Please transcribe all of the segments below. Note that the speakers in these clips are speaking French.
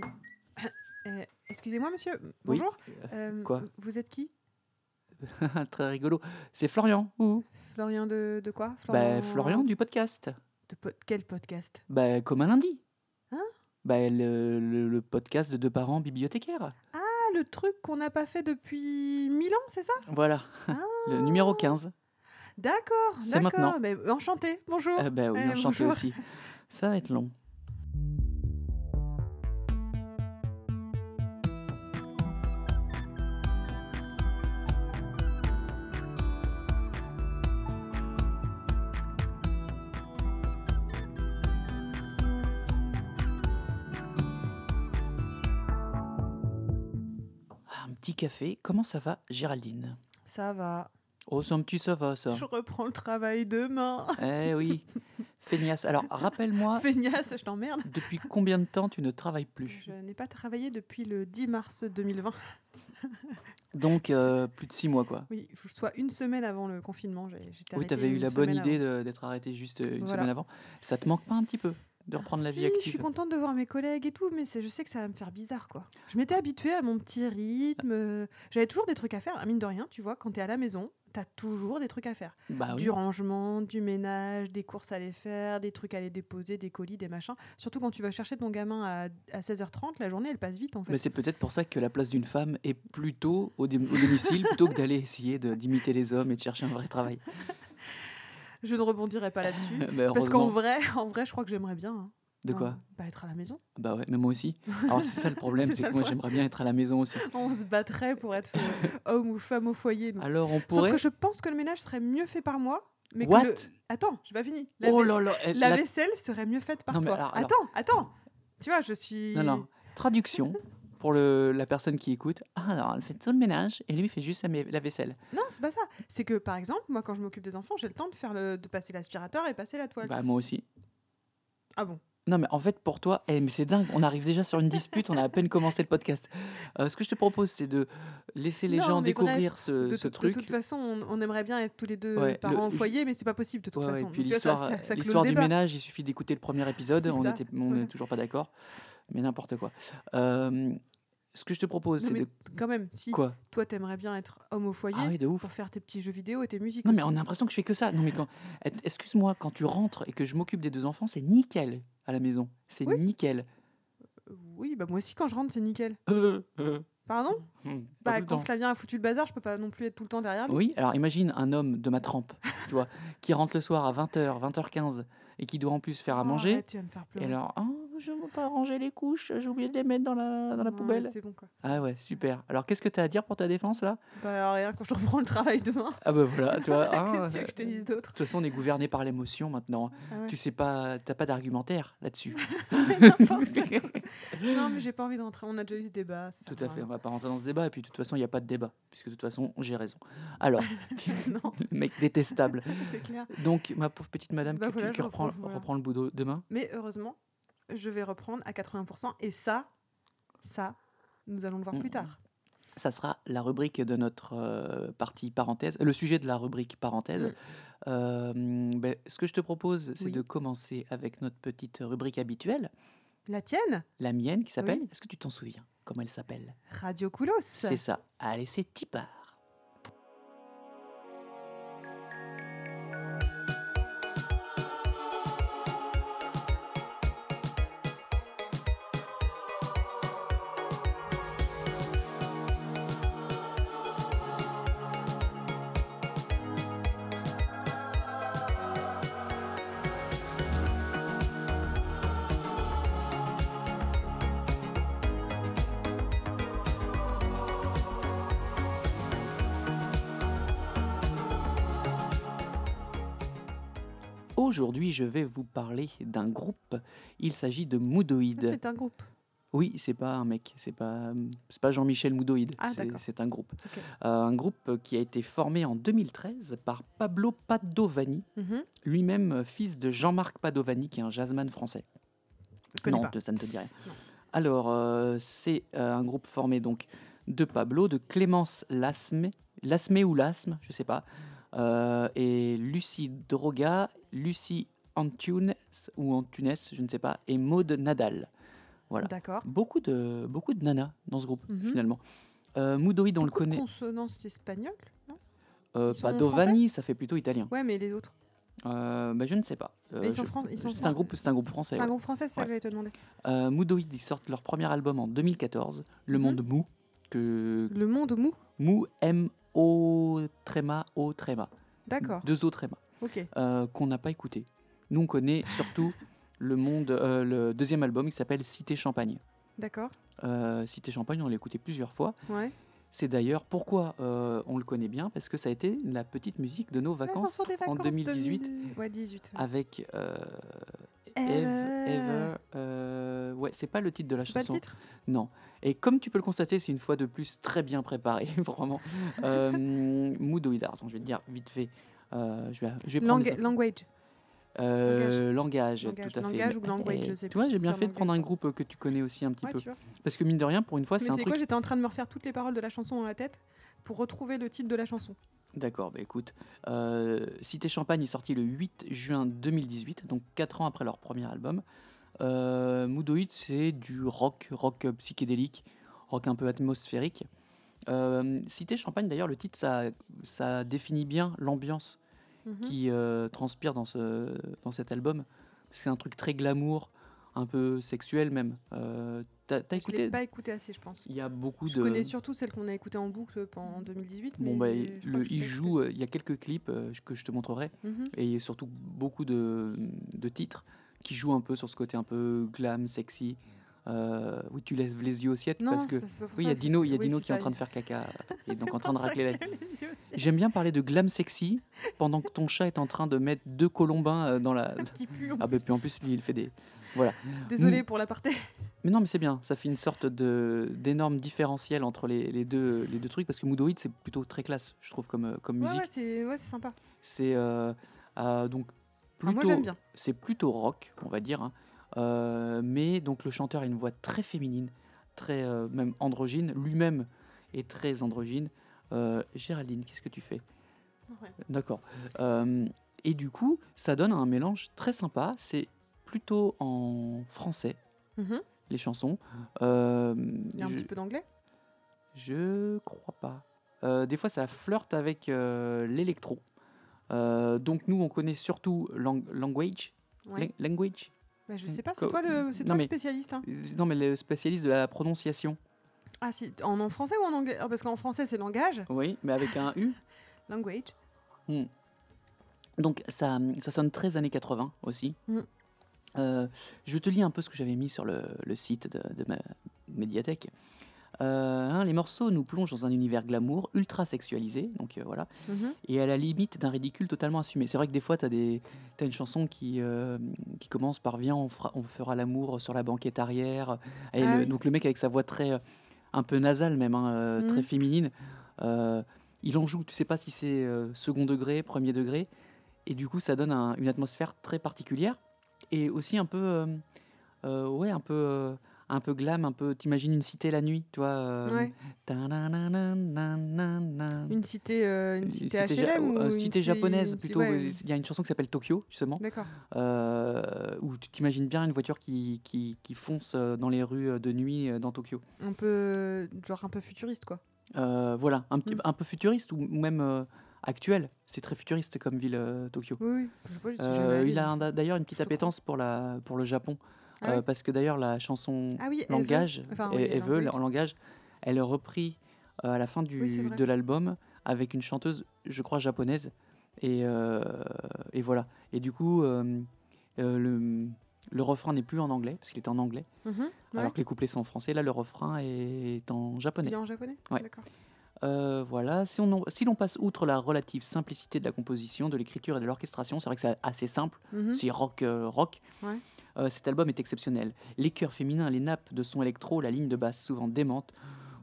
Euh, Excusez-moi, monsieur. Oui. Bonjour. Euh, Quoi Vous êtes qui? Très rigolo. C'est Florian. Ouh. Florian de, de quoi? Bah, Florian du podcast. De po- quel podcast? Bah, comme un lundi. Hein? Bah, le, le- le podcast de deux parents bibliothécaires. Ah, le truc qu'on n'a pas fait depuis mille ans, c'est ça? Voilà. Le numéro 15. D'accord, C'est d'accord. maintenant. Mais enchanté, bonjour. Ah bah oui, Eh, enchanté bonjour. aussi. Ça va être long. Café. Comment ça va, Géraldine? Ça va. Oh, c'est un petit ça va, ça. Je reprends le travail demain. Eh oui. Feignasse. Alors, rappelle-moi, Feignasse, je t'emmerde. depuis combien de temps tu ne travailles plus? Je n'ai pas travaillé depuis le 10 mars 2020. Donc, euh, plus de six mois, quoi. Oui, il faut que je sois une semaine avant le confinement. Oui, tu avais eu la bonne idée d'être arrêté juste une Voilà. semaine avant. Ça te manque pas un petit peu? De reprendre la si, vie je suis active contente de voir mes collègues et tout, mais c'est- je sais que ça va me faire bizarre, quoi. Je m'étais habituée à mon petit rythme. euh, J'avais toujours des trucs à faire, mine de rien, tu vois, quand tu es à la maison, tu as toujours des trucs à faire. Bah oui. Du rangement, du ménage, des courses à aller faire, des trucs à aller déposer, des colis, des machins. Surtout quand tu vas chercher ton gamin à, à 16h30, la journée, elle passe vite, en fait. Mais c'est peut-être pour ça que la place d'une femme est plutôt au, dé- au domicile plutôt que d'aller essayer d'imiter les hommes et de chercher un vrai travail. Je ne rebondirai pas là-dessus. Parce qu'en vrai, en vrai, je crois que j'aimerais bien. hein. De quoi? Hein, bah, Être à la maison. Bah ouais, mais moi aussi. Alors c'est ça le problème, C'est que moi j'aimerais bien être à la maison aussi. On se battrait pour être euh, homme ou femme au foyer. donc. Alors on Sauf pourrait. que je pense que le ménage serait mieux fait par moi. Mais que What? Le- Attends, j'ai pas fini. La, Oh là là elle- la la- vaisselle serait mieux faite par Non, toi. alors- alors- Attends, attends. Tu vois, je suis. Non, non. Traduction pour le, la personne qui écoute. Ah, alors elle fait tout le ménage et lui fait juste la, vaisselle. Non, c'est pas ça. C'est que par exemple, moi, quand je m'occupe des enfants, j'ai le temps de faire le, de passer l'aspirateur et passer la toile. Bah moi aussi. Ah bon? Non, mais en fait, pour toi, eh, mais c'est dingue, on arrive déjà sur une dispute, on a à peine commencé le podcast. Euh, ce que je te propose, c'est de laisser les Non, gens découvrir bref, ce, de, ce toute- truc. de toute façon, on, on aimerait bien être tous les deux Ouais, parents le- au foyer, mais c'est pas possible de toute Ouais, façon. et puis l'histoire du ménage, il suffit d'écouter le premier épisode, on n'est toujours pas d'accord, mais n'importe quoi. Euh, ce que je te propose, c'est de... Quand même, si Quoi toi t'aimerais bien être homme au foyer Ah oui, de ouf. pour faire tes petits jeux vidéo et tes musiques. Non, mais on a l'impression que je fais que ça. Non, mais quand... Excuse-moi, quand tu rentres et que je m'occupe des deux enfants, c'est nickel à la maison. C'est Oui. nickel. Euh, Oui, bah moi aussi quand je rentre, c'est nickel. Euh, euh, Pardon? Pas Bah quand. Flavien a foutu le bazar, je peux pas non plus être tout le temps derrière lui. Oui, alors imagine un homme de ma trempe, tu vois, qui rentre le soir à 20h, 20h15 et qui doit en plus faire à Oh, manger. arrête, tu vas me faire Et pleurer. alors, oh, je ne veux pas ranger les couches, j'ai oublié de les mettre dans la, dans la Ouais, poubelle. C'est bon quoi. Ah ouais, super. Alors, qu'est-ce que tu as à dire pour ta défense là? Bah rien, quand je reprends le travail demain, Ah bah voilà, tu vois. qu'est-ce que je te dise de d'autre toute façon, on est gouverné par l'émotion maintenant. Ah ouais. Tu sais pas, t'as pas d'argumentaire là-dessus. Non mais j'ai pas envie d'entrer, on a déjà eu ce débat. ça Tout à fait, on va pas rentrer dans ce débat. Et puis, de toute façon, il n'y a pas de débat, puisque de toute façon, j'ai raison. Alors, non, le mec détestable. c'est clair. Donc, ma pauvre petite madame Bah qui, voilà, reprends, le boulot demain. Mais heureusement, je vais reprendre à 80% et ça, ça, nous allons le voir plus mm. tard. Ça sera la rubrique de notre euh, partie parenthèse, le sujet de la rubrique parenthèse. Euh, ben, ce que je te propose, c'est Oui. de commencer avec notre petite rubrique habituelle, La tienne, la mienne, qui s'appelle. Oui. Est-ce que tu t'en souviens? Comment elle s'appelle? Radio Koulos. C'est ça. Allez, c'est Tipar. Aujourd'hui, je vais vous parler d'un groupe. Il s'agit de Moodoid. C'est un groupe. Oui, c'est pas un mec, c'est pas c'est pas Jean-Michel Moudoïd, Ah, c'est un groupe. Euh, un groupe qui a été formé en 2013 par Pablo Padovani, Mhm. lui-même fils de Jean-Marc Padovani, qui est un jazzman français. Je non, pas. ça ne te dit rien. Non. Alors, euh, c'est euh, un groupe formé donc de Pablo, de Clémence Lasme, Lasme ou Lasme, je sais pas, et Lucie Droga, Lucie Antunes ou Antunes, je ne sais pas, et Maude Nadal. Voilà. D'accord. Beaucoup de, beaucoup de nanas dans ce groupe, Mhm. finalement. Euh, on le connaît. consonances espagnoles non? Euh, Padovani, ça fait plutôt italien. Ouais, mais les autres? Euh, bah, je ne sais pas. Euh, je- c'est un groupe, un groupe français. C'est un groupe français, c'est ça Ouais. que j'allais te demander. Euh, Mudoid, ils sortent leur premier album en 2014, Le Mhm. Monde Mou, que Le monde mou? Mou M O tréma O tréma, D'accord. deux O tréma, Euh, qu'on n'a pas écouté. Nous on connaît surtout le monde, euh, le deuxième album qui s'appelle Cité Champagne. D'accord. Euh, Cité Champagne, on l'a écouté plusieurs fois. Ouais. C'est d'ailleurs pourquoi on le connaît bien, parce que ça a été la petite musique de nos vacances, Vincent des en vacances 2018 2000. Ouais, 18. avec Ever. Eve, Ever. euh, ouais, c'est pas le titre de la C'est pas le chanson. titre Non. Et comme tu peux le constater, c'est une fois de plus très bien préparé, vraiment. Euh, attends, je vais te dire vite fait. Euh, je vais, je vais Lang- Language. Euh, langage, Langage. tout à fait. Langage ou Mais- language, eh, je sais Tu vois, j'ai bien fait de en prendre un groupe que tu connais aussi un petit Ouais, peu. Parce que mine de rien, pour une fois, c'est un c'est truc. quoi J'étais en train de me refaire toutes les paroles de la chanson dans la tête pour retrouver le titre de la chanson. D'accord, bah écoute. Euh, Cité Champagne est sorti le 8 juin 2018, donc 4 ans après leur premier album. Euh, Moodoid, c'est du rock, rock psychédélique, rock un peu atmosphérique. Cité Champagne, d'ailleurs, le titre, ça, ça définit bien l'ambiance Mhm. qui euh, transpire dans, ce, dans cet album. C'est un truc très glamour, un peu sexuel même. Euh, T'as t'as Je l'ai écouté? pas écouté assez, je pense. Il y a beaucoup Je de. connais surtout celle qu'on a écoutée en boucle en 2018. Bon, mais bah, je le, je il joue, euh, il y a quelques clips euh, que je te montrerai. Mhm. et surtout beaucoup de, de titres qui jouent un peu sur ce côté un peu glam, sexy. Euh, oui, tu lèves les yeux au ciel parce que oui, il y a Dino, il y a oui, Dino qui est en train de faire caca et donc en train de racler la. J'aime bien parler de glam sexy pendant que ton chat est en train de mettre deux colombins euh, dans la. Qui pue. en Ah bah puis en plus lui il fait des voilà. Désolé pour l'aparté. Mais non mais c'est bien, ça fait une sorte de d'énorme différentiel entre les, les deux les deux trucs parce que Moodoid c'est plutôt très classe je trouve comme euh, comme musique. ouais, c'est ouais, sympa. C'est euh, euh, donc moi, plutôt j'aime bien. c'est plutôt rock, on va dire. hein. Euh, mais donc le chanteur a une voix très féminine, très euh, même androgyne. Lui-même est très androgyne. Euh, Géraldine, qu'est-ce que tu fais? Ouais. D'accord. Et du coup, ça donne un mélange très sympa. C'est plutôt en français, Mhm. les chansons. Euh, Il y a un je, petit peu d'anglais? je crois pas. Euh, des fois, ça flirte avec euh, l'électro. Donc nous, on connaît surtout Lang- Language. Ouais. Lang- language? Bah, je sais pas, c'est toi le, c'est spécialiste. hein. Euh, Non, mais le spécialiste de la prononciation. Ah si, en, en français ou en anglais? Ah, Parce qu'en français c'est langage, Oui, mais avec un U. language. Donc ça, ça sonne très années 80 aussi. Mm. Euh, je te lis un peu ce que j'avais mis sur le, le site de, de ma médiathèque. Euh, hein, les morceaux nous plongent dans un univers glamour, ultra sexualisé, donc euh, voilà, Mhm. et à la limite d'un ridicule totalement assumé. C'est vrai que des fois, tu as, une chanson qui, euh, qui commence par Viens, on, fera- on fera l'amour sur la banquette arrière. Et Ah le- oui. Donc le mec avec sa voix très, un peu nasale même, hein, Mhm. très féminine, il en joue. Tu sais pas si c'est second degré, premier degré. Et du coup, ça donne un- une atmosphère très particulière. Et aussi un peu, euh, euh, ouais, un peu, euh, un peu glam, un peu. T'imagines une cité la nuit, tu vois. euh, Ouais. Une cité, euh, une Une cité ja- HLM ou une cité ci- japonaise une plutôt. ouais, Il y a une chanson qui s'appelle Tokyo justement, D'accord. euh, où tu t'imagines bien une voiture qui, qui, qui fonce euh, dans les rues euh, de nuit euh, dans Tokyo. Un peu, genre un peu futuriste quoi. Voilà, un, petit, Mm. un peu futuriste ou même actuel. C'est très futuriste comme ville euh, Tokyo. Oui, oui. Je sais pas, Euh, il a un- d'ailleurs une petite appétence pour, la, pour le Japon. Ah euh, parce que d'ailleurs la chanson Ah oui, langage, Enfin, oui, language. en langage, elle est reprise euh, à la fin du, Oui, de l'album avec une chanteuse, je crois, japonaise. Et, euh, et voilà. Et du coup, le, le refrain n'est plus en anglais, parce qu'il est en anglais, Mhm, ouais. alors que les couplets sont en français. Là, le refrain est en Il japonais. est en japonais? Ouais. D'accord. Euh, voilà. Si on, en- si l'on passe outre la relative simplicité de la composition, de l'écriture et de l'orchestration, c'est vrai que c'est assez simple. Mhm. C'est rock, euh, rock. Ouais. Euh, cet album est exceptionnel. Les chœurs féminins, les nappes de son électro, la ligne de basse souvent démente,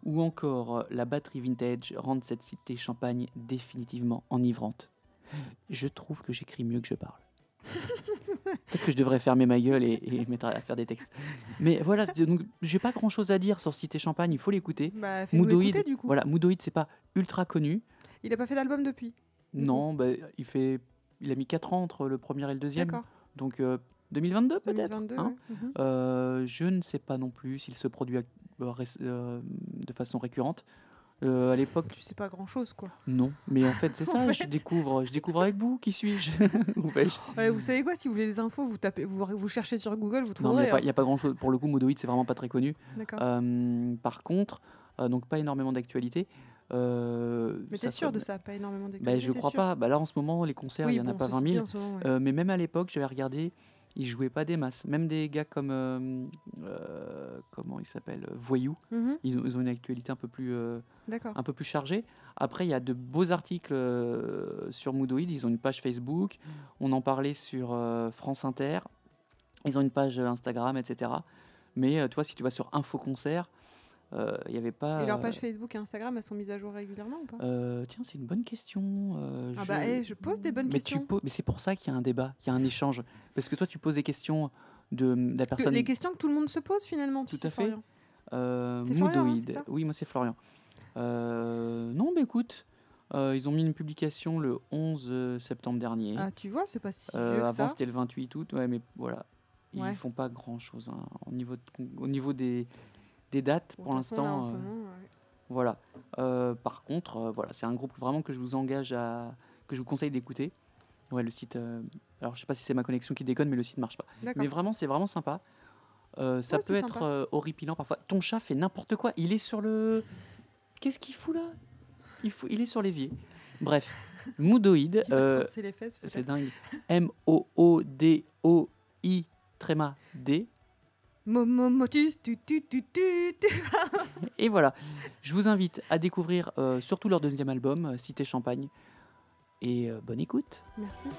ou encore euh, la batterie vintage rendent cette cité champagne définitivement enivrante. Je trouve que j'écris mieux que je parle. Peut-être que je devrais fermer ma gueule et, et mettre à faire des textes. Mais voilà, donc j'ai pas grand chose à dire sur Cité Champagne, il faut l'écouter. Bah, du coup. voilà, c'est pas ultra connu. Il a pas fait d'album depuis. Non, bah, il fait, il a mis 4 ans entre le premier et le deuxième. D'accord. Donc euh, 2022 peut-être 2022, hein. Mhm. Euh, Je ne sais pas non plus s'il se produit euh, euh, de façon récurrente. Euh, à l'époque, Tu sais pas grand chose, quoi. non. Mais en fait, c'est ça, je fait. découvre, je découvre avec vous. Qui suis-je Ouais, vous savez quoi, si vous voulez des infos, vous tapez, vous, vous cherchez sur Google, vous Non, mais il trouverez. n'y a, pas grand-chose. Pour le coup, Modoid, c'est vraiment pas très connu. hein. Par contre, donc pas énormément d'actualité. Euh, mais t'es sûr de ça, pas énormément bah, d'actualité Je crois pas. Bah, là, en ce moment, les concerts, il Oui, y en a pas ceci 20 dit, 000. en ce moment, ouais. Euh, mais même à l'époque, j'avais regardé, ils jouaient pas des masses. Même des gars comme. euh, euh, comment ils s'appellent Voyou. Mhm, Ils ont, ils ont une actualité un peu plus, euh, un peu plus chargée. Après, il y a de beaux articles sur Moodoid. Ils ont une page Facebook. On en parlait sur France Inter. Ils ont une page Instagram, etc. Mais toi, si tu vas sur Info Concert, euh, avait pas. Et leur euh, page Facebook et Instagram, elles sont mises à jour régulièrement ou pas? Euh, tiens, c'est une bonne question. euh, Ah bah, eh, je pose des bonnes mais questions. Tu mais c'est pour ça qu'il y a un débat, qu'il y a un échange. Parce que toi, tu poses des questions de, de la Que- personne. Les questions que tout le monde se pose finalement, Tout à fait. Florian. C'est Florian, hein, ça? oui, moi c'est Florian. Non, mais écoute, ils ont mis une publication le 11 septembre dernier. Ah, tu vois, c'est pas si vieux que avant c'était le 28 août, ouais, mais voilà. Ils Ouais. font pas grand chose au, niveau de- au niveau des, des dates pour l'instant. euh, ouais. voilà. Euh, par contre, euh, voilà, c'est un groupe vraiment que je vous engage à. que je vous conseille d'écouter. Ouais, le site. alors, je sais pas si c'est ma connexion qui déconne, mais le site marche pas. Mais vraiment, c'est vraiment sympa. Euh, ça Ouais, peut être euh, horripilant parfois. Ton chat fait n'importe quoi. Il est sur le. Qu'est-ce qu'il fout là? Il, fout... il est sur l'évier. Bref, Moodoid. Euh, c'est dingue. M-O-O-D-O-I tréma D. Momo motus, tu tu tu tu tu. Et voilà. Je vous invite à découvrir euh, surtout leur deuxième album, euh, Cité Champagne. Et euh, bonne écoute. Merci,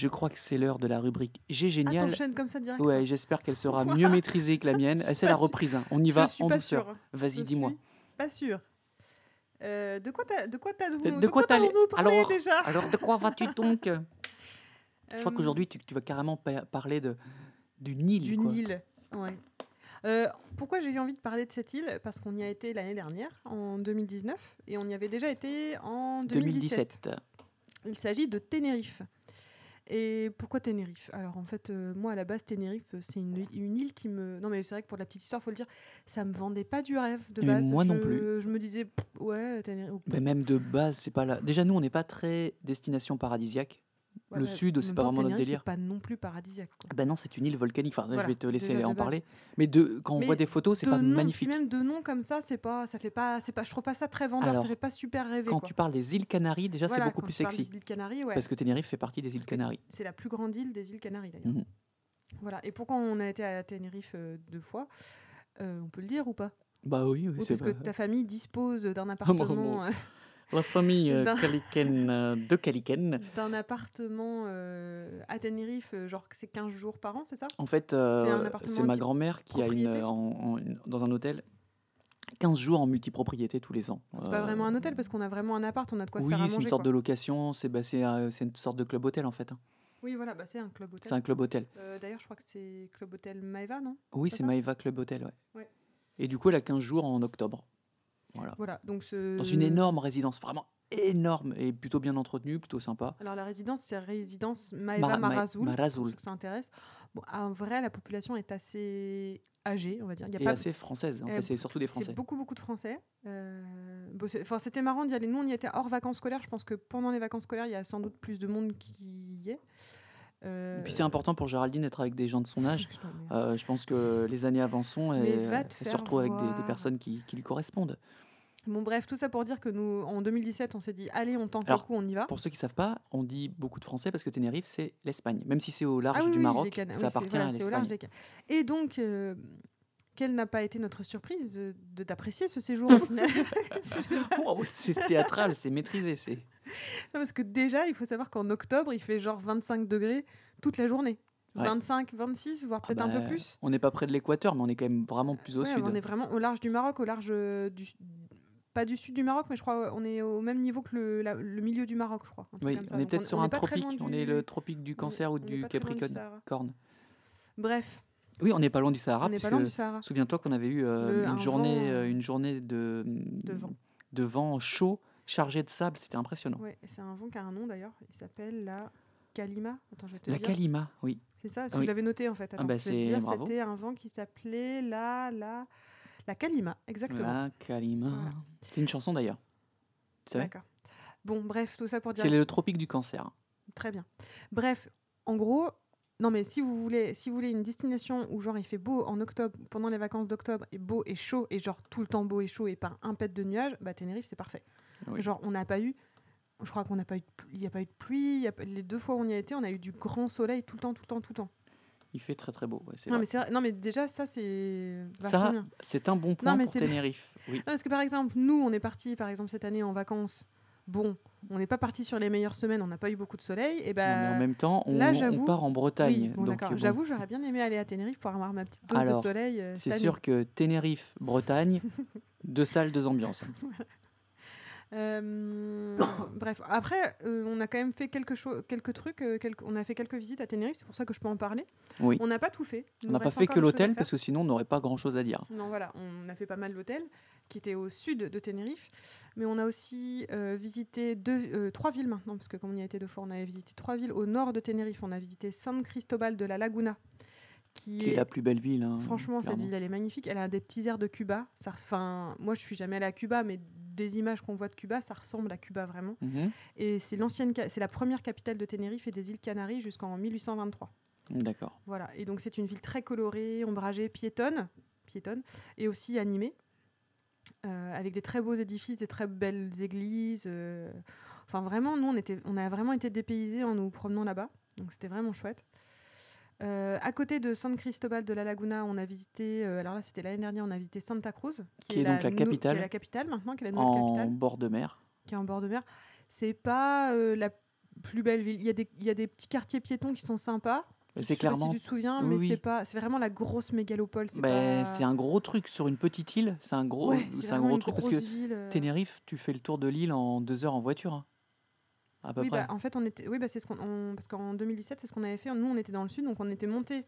Je crois que c'est l'heure de la rubrique J'ai Ah, génial. t'enchaînes comme ça direct Ouais, j'espère qu'elle sera mieux maîtrisée que la mienne. Eh, C'est la reprise. hein. On y va en pas douceur. Vas-y, dis-moi. Pas sûr. Euh, de quoi t'as de quoi t'as De- de, de quoi Alors, déjà? Alors, de quoi vas-tu donc? Je crois Euh, qu'aujourd'hui, tu, tu vas carrément pa- parler de, du Nil. du quoi. Nil. Ouais. Euh, pourquoi j'ai eu envie de parler de cette île? Parce qu'on y a été l'année dernière, en 2019, et on y avait déjà été en 2017. 2017. Il s'agit de Tenerife. Et pourquoi Tenerife? Alors en fait, euh, moi à la base, Tenerife, euh, c'est une, une île qui me... Non mais c'est vrai que pour la petite histoire, faut le dire, ça me vendait pas du rêve de Mais base. moi non plus. Je me disais, pff, ouais, Tenerife... Mais même de base, c'est pas là. Déjà, nous, on n'est pas très destination paradisiaque. Le sud, c'est pas vraiment notre délire. C'est pas non plus paradisiaque. quoi. Ben non, c'est une île volcanique. Enfin, Voilà, je vais te laisser déjà, en parler. Mais de, quand on Mais voit des photos, c'est De pas nom, puis magnifique. même de nom comme ça, c'est pas, ça fait pas, c'est pas, je trouve pas ça très vendeur, Alors, ça fait pas super rêver. Quand quoi. tu parles des îles Canaries, déjà, Voilà, c'est beaucoup plus sexy. des îles Canaries, ouais. Parce que Tenerife fait partie des îles Canaries. C'est la plus grande île des îles Canaries d'ailleurs. Mhm. Voilà. Et pourquoi on a été à Tenerife euh, deux fois Euh, On peut le dire ou pas? Bah oui, oui, parce que ta famille dispose d'un appartement, euh, La famille euh, Caliken, euh, de Caliken. d'un appartement euh, à Tenerife, genre que c'est 15 jours par an, c'est ça? En fait, euh, C'est ma grand-mère qui a une, propriété en- en- dans un hôtel 15 jours en multipropriété tous les ans. C'est pas vraiment un hôtel parce qu'on a vraiment un appart, on a de quoi se Oui, faire à c'est une sorte quoi. de location, c'est bah, une sorte de club hôtel en fait. hein. Oui, voilà, bah, c'est un club hôtel. C'est un club hôtel. Euh, D'ailleurs, je crois que c'est Club Hôtel Maeva, non? Oui, C'est Maeva Club Hôtel, ouais. Ouais. Et du coup, elle a 15 jours en octobre. Voilà. Voilà, donc ce... Dans une énorme résidence, vraiment énorme et plutôt bien entretenue, plutôt sympa. Alors la résidence, c'est résidence Maeva Mara- Ma- Marazoul. Marazoul. pour ceux que ça intéresse. Bon, en vrai, la population est assez âgée, on va dire. Il y a Et pas... assez française, en euh, fait, c'est surtout des Français. C'est beaucoup, beaucoup de Français. Euh, bon, C'était marrant d'y aller. Nous, on y était hors vacances scolaires. Je pense que pendant les vacances scolaires, il y a sans doute plus de monde qui y est. Euh, Et puis c'est important pour Géraldine d'être avec des gens de son âge. je. Euh, je pense que les années avançons et se faire retrouve avec des, des voir. personnes qui, qui lui correspondent. Bon, bref, tout ça pour dire que nous, en 2017, on s'est dit, allez, on tente Alors, le coup, on y va. Pour ceux qui savent pas, on dit beaucoup de français parce que Tenerife, c'est l'Espagne. Même si c'est au large Ah oui, du Maroc, oui, ça appartient voilà, à l'Espagne. des Et donc, euh, quelle n'a pas été notre surprise de d'apprécier ce séjour au final c'est théâtral, c'est maîtrisé. C'est Non, parce que déjà, il faut savoir qu'en octobre, il fait genre 25 degrés toute la journée. Ouais. 25, 26, voire Ah peut-être un peu bah, plus. On n'est pas près de l'équateur, mais on est quand même vraiment plus au Ouais, sud. On est vraiment au large du Maroc, au large euh, du. Pas du sud du Maroc, mais je crois on est au même niveau que le, la- le milieu du Maroc, je crois. Oui, on est peut-être sur un tropique. On est le tropique du on cancer ou on du capricorne. Bref, Oui, on n'est pas loin du Sahara, on n'est pas puisque loin du Sahara. souviens-toi qu'on avait eu euh, un une, journée, vent, euh, euh, une journée de, de vent. de vent chaud, chargé de sable, c'était impressionnant. Ouais, c'est un vent qui a un nom d'ailleurs. Il s'appelle la Kalima. Attends, je vais te La dire. Kalima, oui. C'est ça, parce Ah que oui. je l'avais noté en fait. Attends, bah, je vais te c'est- dire, bravo. c'était un vent qui s'appelait la, la, la Kalima, exactement. La Kalima. Voilà. C'est une chanson d'ailleurs. Savais D'accord. Bon, bref, tout ça pour dire. C'est le tropique du cancer. Très bien. Bref, en gros, non mais si vous voulez, si vous voulez une destination où genre il fait beau en octobre, pendant les vacances d'octobre, et beau et chaud, et genre tout le temps beau et chaud et pas un pet de nuages, bah Tenerife c'est parfait. Oui. Genre on n'a pas eu, je crois qu'on n'a pas eu, il n'y a pas eu de pluie, y a les deux fois où on y a été, on a eu du grand soleil tout le temps, tout le temps, tout le temps. Il fait très très beau. ouais, Non vrai. mais c'est vrai- non mais déjà ça c'est Ça, c'est un bon point mais pour Tenerife. Oui. Non, parce que par exemple, nous, on est parti par exemple cette année en vacances. Bon, on n'est pas parti sur les meilleures semaines, on n'a pas eu beaucoup de soleil. Et Non, ben, mais en même temps, on, là, on part en Bretagne. oui, bon, bon, J'avoue, j'aurais bien aimé aller à Tenerife pour avoir ma petite dose Alors, de soleil. euh, c'est sûr que Tenerife, Bretagne, deux salles, deux ambiances. Euh, bref, après, euh, on a quand même fait quelque chose, quelques trucs. euh, quelques- on a fait quelques visites à Tenerife, c'est pour ça que je peux en parler. Oui. On n'a pas tout fait. On n'a pas fait que l'hôtel parce que sinon on n'aurait pas grand chose à dire. Non, voilà, on a fait pas mal d'hôtels qui étaient au sud de Tenerife, mais on a aussi visité deux, trois villes maintenant, parce que comme on y a été deux fois, on avait visité trois villes au nord de Tenerife. On a visité San Cristobal de la Laguna, qui, Qui est la plus belle ville. hein, Franchement, cette ville, elle est magnifique. Elle a des petits airs de Cuba. Ça, moi, je suis jamais allée à Cuba, mais des images qu'on voit de Cuba, ça ressemble à Cuba vraiment. Mhm. Et c'est l'ancienne, c'est la première capitale de Tenerife et des îles Canaries jusqu'en 1823. D'accord. Voilà. Et donc c'est une ville très colorée, ombragée, piétonne, piétonne, et aussi animée, euh, avec des très beaux édifices, des très belles églises. euh. Enfin vraiment, nous on était, on a vraiment été dépaysés en nous promenant là-bas. Donc c'était vraiment chouette. Euh, à côté de San Cristobal de la Laguna, on a visité, euh, alors là c'était l'année dernière, on a visité Santa Cruz, Qui est donc la capitale. qui est la capitale maintenant, qui est la nouvelle En capitale bord de mer. qui est en bord de mer. C'est pas euh, la plus belle ville. Il y, a des, il y a des petits quartiers piétons qui sont sympas. C'est sais pas clairement. si tu te souviens, mais oui. c'est pas. C'est vraiment la grosse mégalopole. C'est Ben, pas... C'est un gros truc sur une petite île. C'est un gros, Ouais, c'est un gros truc parce que ville. Tenerife, tu fais le tour de l'île en deux heures en voiture. hein. À peu Oui, près. bah, en fait, on était. Oui, bah, c'est ce qu'on. on- Parce qu'en 2017, c'est ce qu'on avait fait. Nous, on était dans le sud, donc on était monté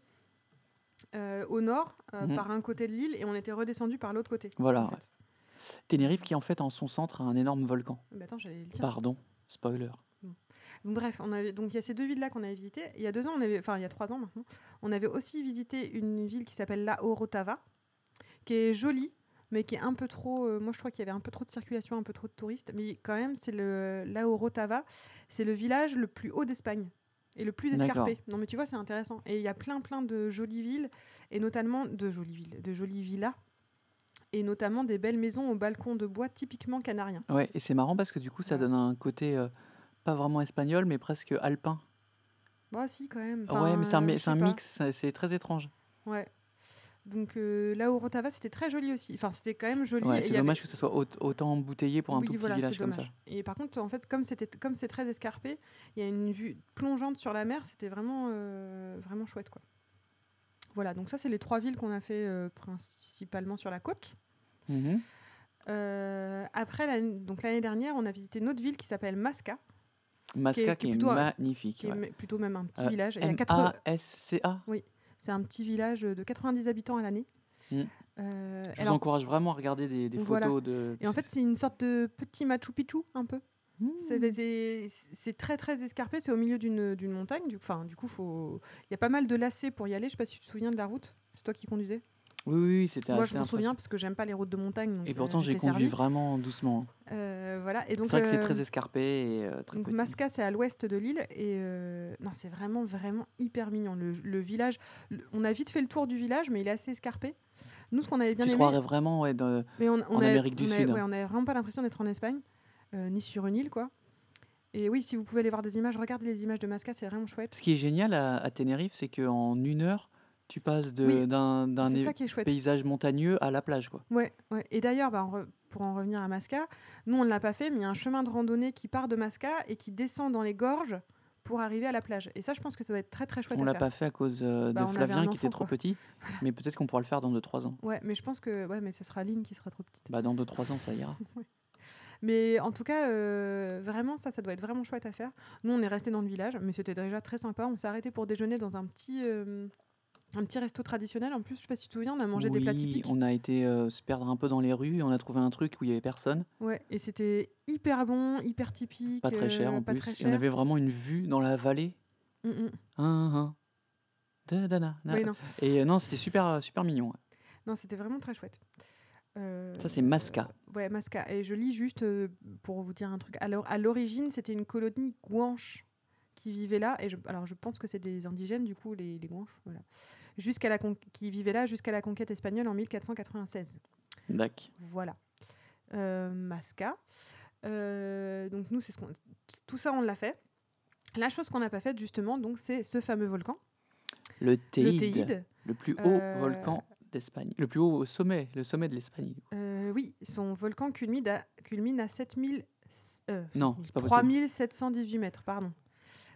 euh, au nord euh, Mhm. par un côté de l'île et on était redescendu par l'autre côté. Voilà, en fait. Tenerife qui en fait en son centre a un énorme volcan. Bah, attends, j'allais le dire. Pardon, spoiler. Bref, on avait donc il y a ces deux villes-là qu'on avait visitées. Il y a deux ans, on avait, enfin il y a trois ans maintenant, on avait aussi visité une ville qui s'appelle La Orotava, qui est jolie, mais qui est un peu trop. euh, moi, je crois qu'il y avait un peu trop de circulation, un peu trop de touristes. Mais quand même, c'est le La Orotava, c'est le village le plus haut d'Espagne et le plus escarpé. Non, mais tu vois, c'est intéressant. Et il y a plein, plein de jolies villes et notamment de jolies villes, de jolies villas. Et notamment des belles maisons au balcon de bois typiquement canariens. Ouais, et c'est marrant parce que du coup ça donne un côté euh, pas vraiment espagnol mais presque alpin. Moi aussi, quand même. ouais, mais c'est un, Enfin, sais un mix, c'est très étrange. Ouais. Donc euh, là, au Rotava, c'était très joli aussi. Enfin, c'était quand même joli. Ouais, c'est dommage avait- que ça soit aut- autant embouteillé pour un oui, tout petit voilà, village comme ça. Et par contre, en fait, comme c'était, comme c'est très escarpé, il y a une vue plongeante sur la mer. C'était vraiment, euh, vraiment chouette, quoi. Voilà. Donc ça, c'est les trois villes qu'on a fait euh, principalement sur la côte. Mhm. Après, donc l'année dernière, on a visité une autre ville qui s'appelle Masca, Masca qui qui est plutôt magnifique. qui est ouais. plutôt même un petit village. Il y a 80 M-A-S-C-A. C'est un petit village de 90 habitants à l'année. Mm. Euh, Je vous alors- encourage vraiment à regarder des, des Voilà. photos de. Et en fait, c'est une sorte de petit Machu Picchu, un peu. Mmh. C'est- très très escarpé, c'est au milieu d'une montagne. Du, du coup, faut... il y a pas mal de lacets pour y aller. Je sais pas si tu te souviens de la route. C'est toi qui conduisais? Oui, oui, c'était Moi, je m'en souviens parce que j'aime pas les routes de montagne. donc, Et euh, pourtant, j'ai conduit vraiment doucement. Euh, voilà. Et donc, C'est vrai que c'est euh, très escarpé et très donc petit. Masca, c'est à l'ouest de l'île. Et non, c'est vraiment, vraiment hyper mignon. Le, le village, le- on a vite fait le tour du village, mais il est assez escarpé. Nous, ce qu'on avait bien tu aimé. croirais vraiment ouais, Mais on, on en a- Amérique du on a- Sud. ouais, on avait vraiment pas l'impression d'être en Espagne, ni sur une île, quoi. Et oui, si vous pouvez aller voir des images, regardez les images de Masca, c'est vraiment chouette. Ce qui est génial à, à Tenerife, c'est qu'en une heure, Tu passes Oui, d'un chouette. paysage montagneux à la plage, quoi. Ouais, ouais. Et d'ailleurs, bah, pour en revenir à Masca, nous on ne l'a pas fait, mais il y a un chemin de randonnée qui part de Masca et qui descend dans les gorges pour arriver à la plage. Et ça, je pense que ça va être très très chouette On à l'a pas fait à cause euh, Bah, de Flavien qui était trop quoi. petit, mais peut-être qu'on pourra le faire dans 2-3 ans. Ouais, mais je pense que ouais, mais ce sera Lynn qui sera trop petite. Bah, dans 2-3 ans, ça ira. Mais en tout cas, euh, vraiment, ça, ça doit être vraiment chouette à faire. Nous, on est resté dans le village, mais c'était déjà très sympa. On s'est arrêté pour déjeuner dans un petit, euh, un petit resto traditionnel. En plus, je sais pas si tu te souviens, on a mangé des plats typiques. on a été euh, se perdre un peu dans les rues et on a trouvé un truc où il y avait personne, Ouais, et c'était hyper bon, hyper typique. pas très cher euh, en pas plus. très Et on avait vraiment une vue dans la vallée. Mm. Da, da, da, da. Oui, non. Et euh, non, c'était super, super mignon. ouais. non, c'était vraiment très chouette. Ça, c'est Masca. Ouais, Masca. Et je lis juste pour vous dire un truc. Alors, à l'origine, c'était une colonie guanche qui vivait là. Et je, alors, je pense que c'est des indigènes, du coup, les, les guanches. Voilà. Jusqu'à la con- qui vivaient là jusqu'à la conquête espagnole en 1496. Dac. Voilà. Euh, Masca. Euh, donc, nous, c'est ce qu'on. Tout ça, on l'a fait. La chose qu'on n'a pas faite, justement, donc, c'est ce fameux volcan, Le Teide. le plus haut Euh, volcan d'Espagne. Le plus haut sommet, le sommet de l'Espagne. Euh, oui, son volcan culmine à, culmine à 7000, euh, Non, c'est pas possible. 3718 mètres, pardon.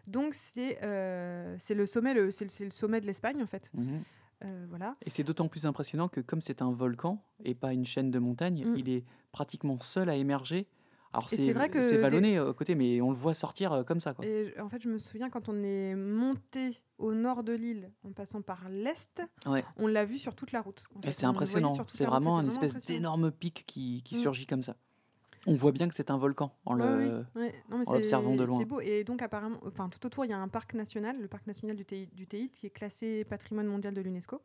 Donc c'est euh, c'est le sommet, le, c'est le, c'est le sommet de l'Espagne en fait. Mhm. Euh, voilà. Et c'est d'autant plus impressionnant que comme c'est un volcan et pas une chaîne de montagnes, Mm. il est pratiquement seul à émerger. Alors c'est c'est vrai que c'est des- vallonné euh, à côté, mais on le voit sortir comme ça. Quoi. Et en fait, je me souviens quand on est monté au nord de l'île en passant par l'est, Ouais. on l'a vu sur toute la route. en Et fait. c'est impressionnant. C'est vraiment une espèce d'énorme pic qui, qui Mm. surgit comme ça. On voit bien que c'est un volcan en, Ouais, oui, ouais. L'observant de loin. C'est beau. Et donc, apparemment, enfin, tout autour, il y a un parc national, le parc national du Téide, qui est classé patrimoine mondial de l'UNESCO.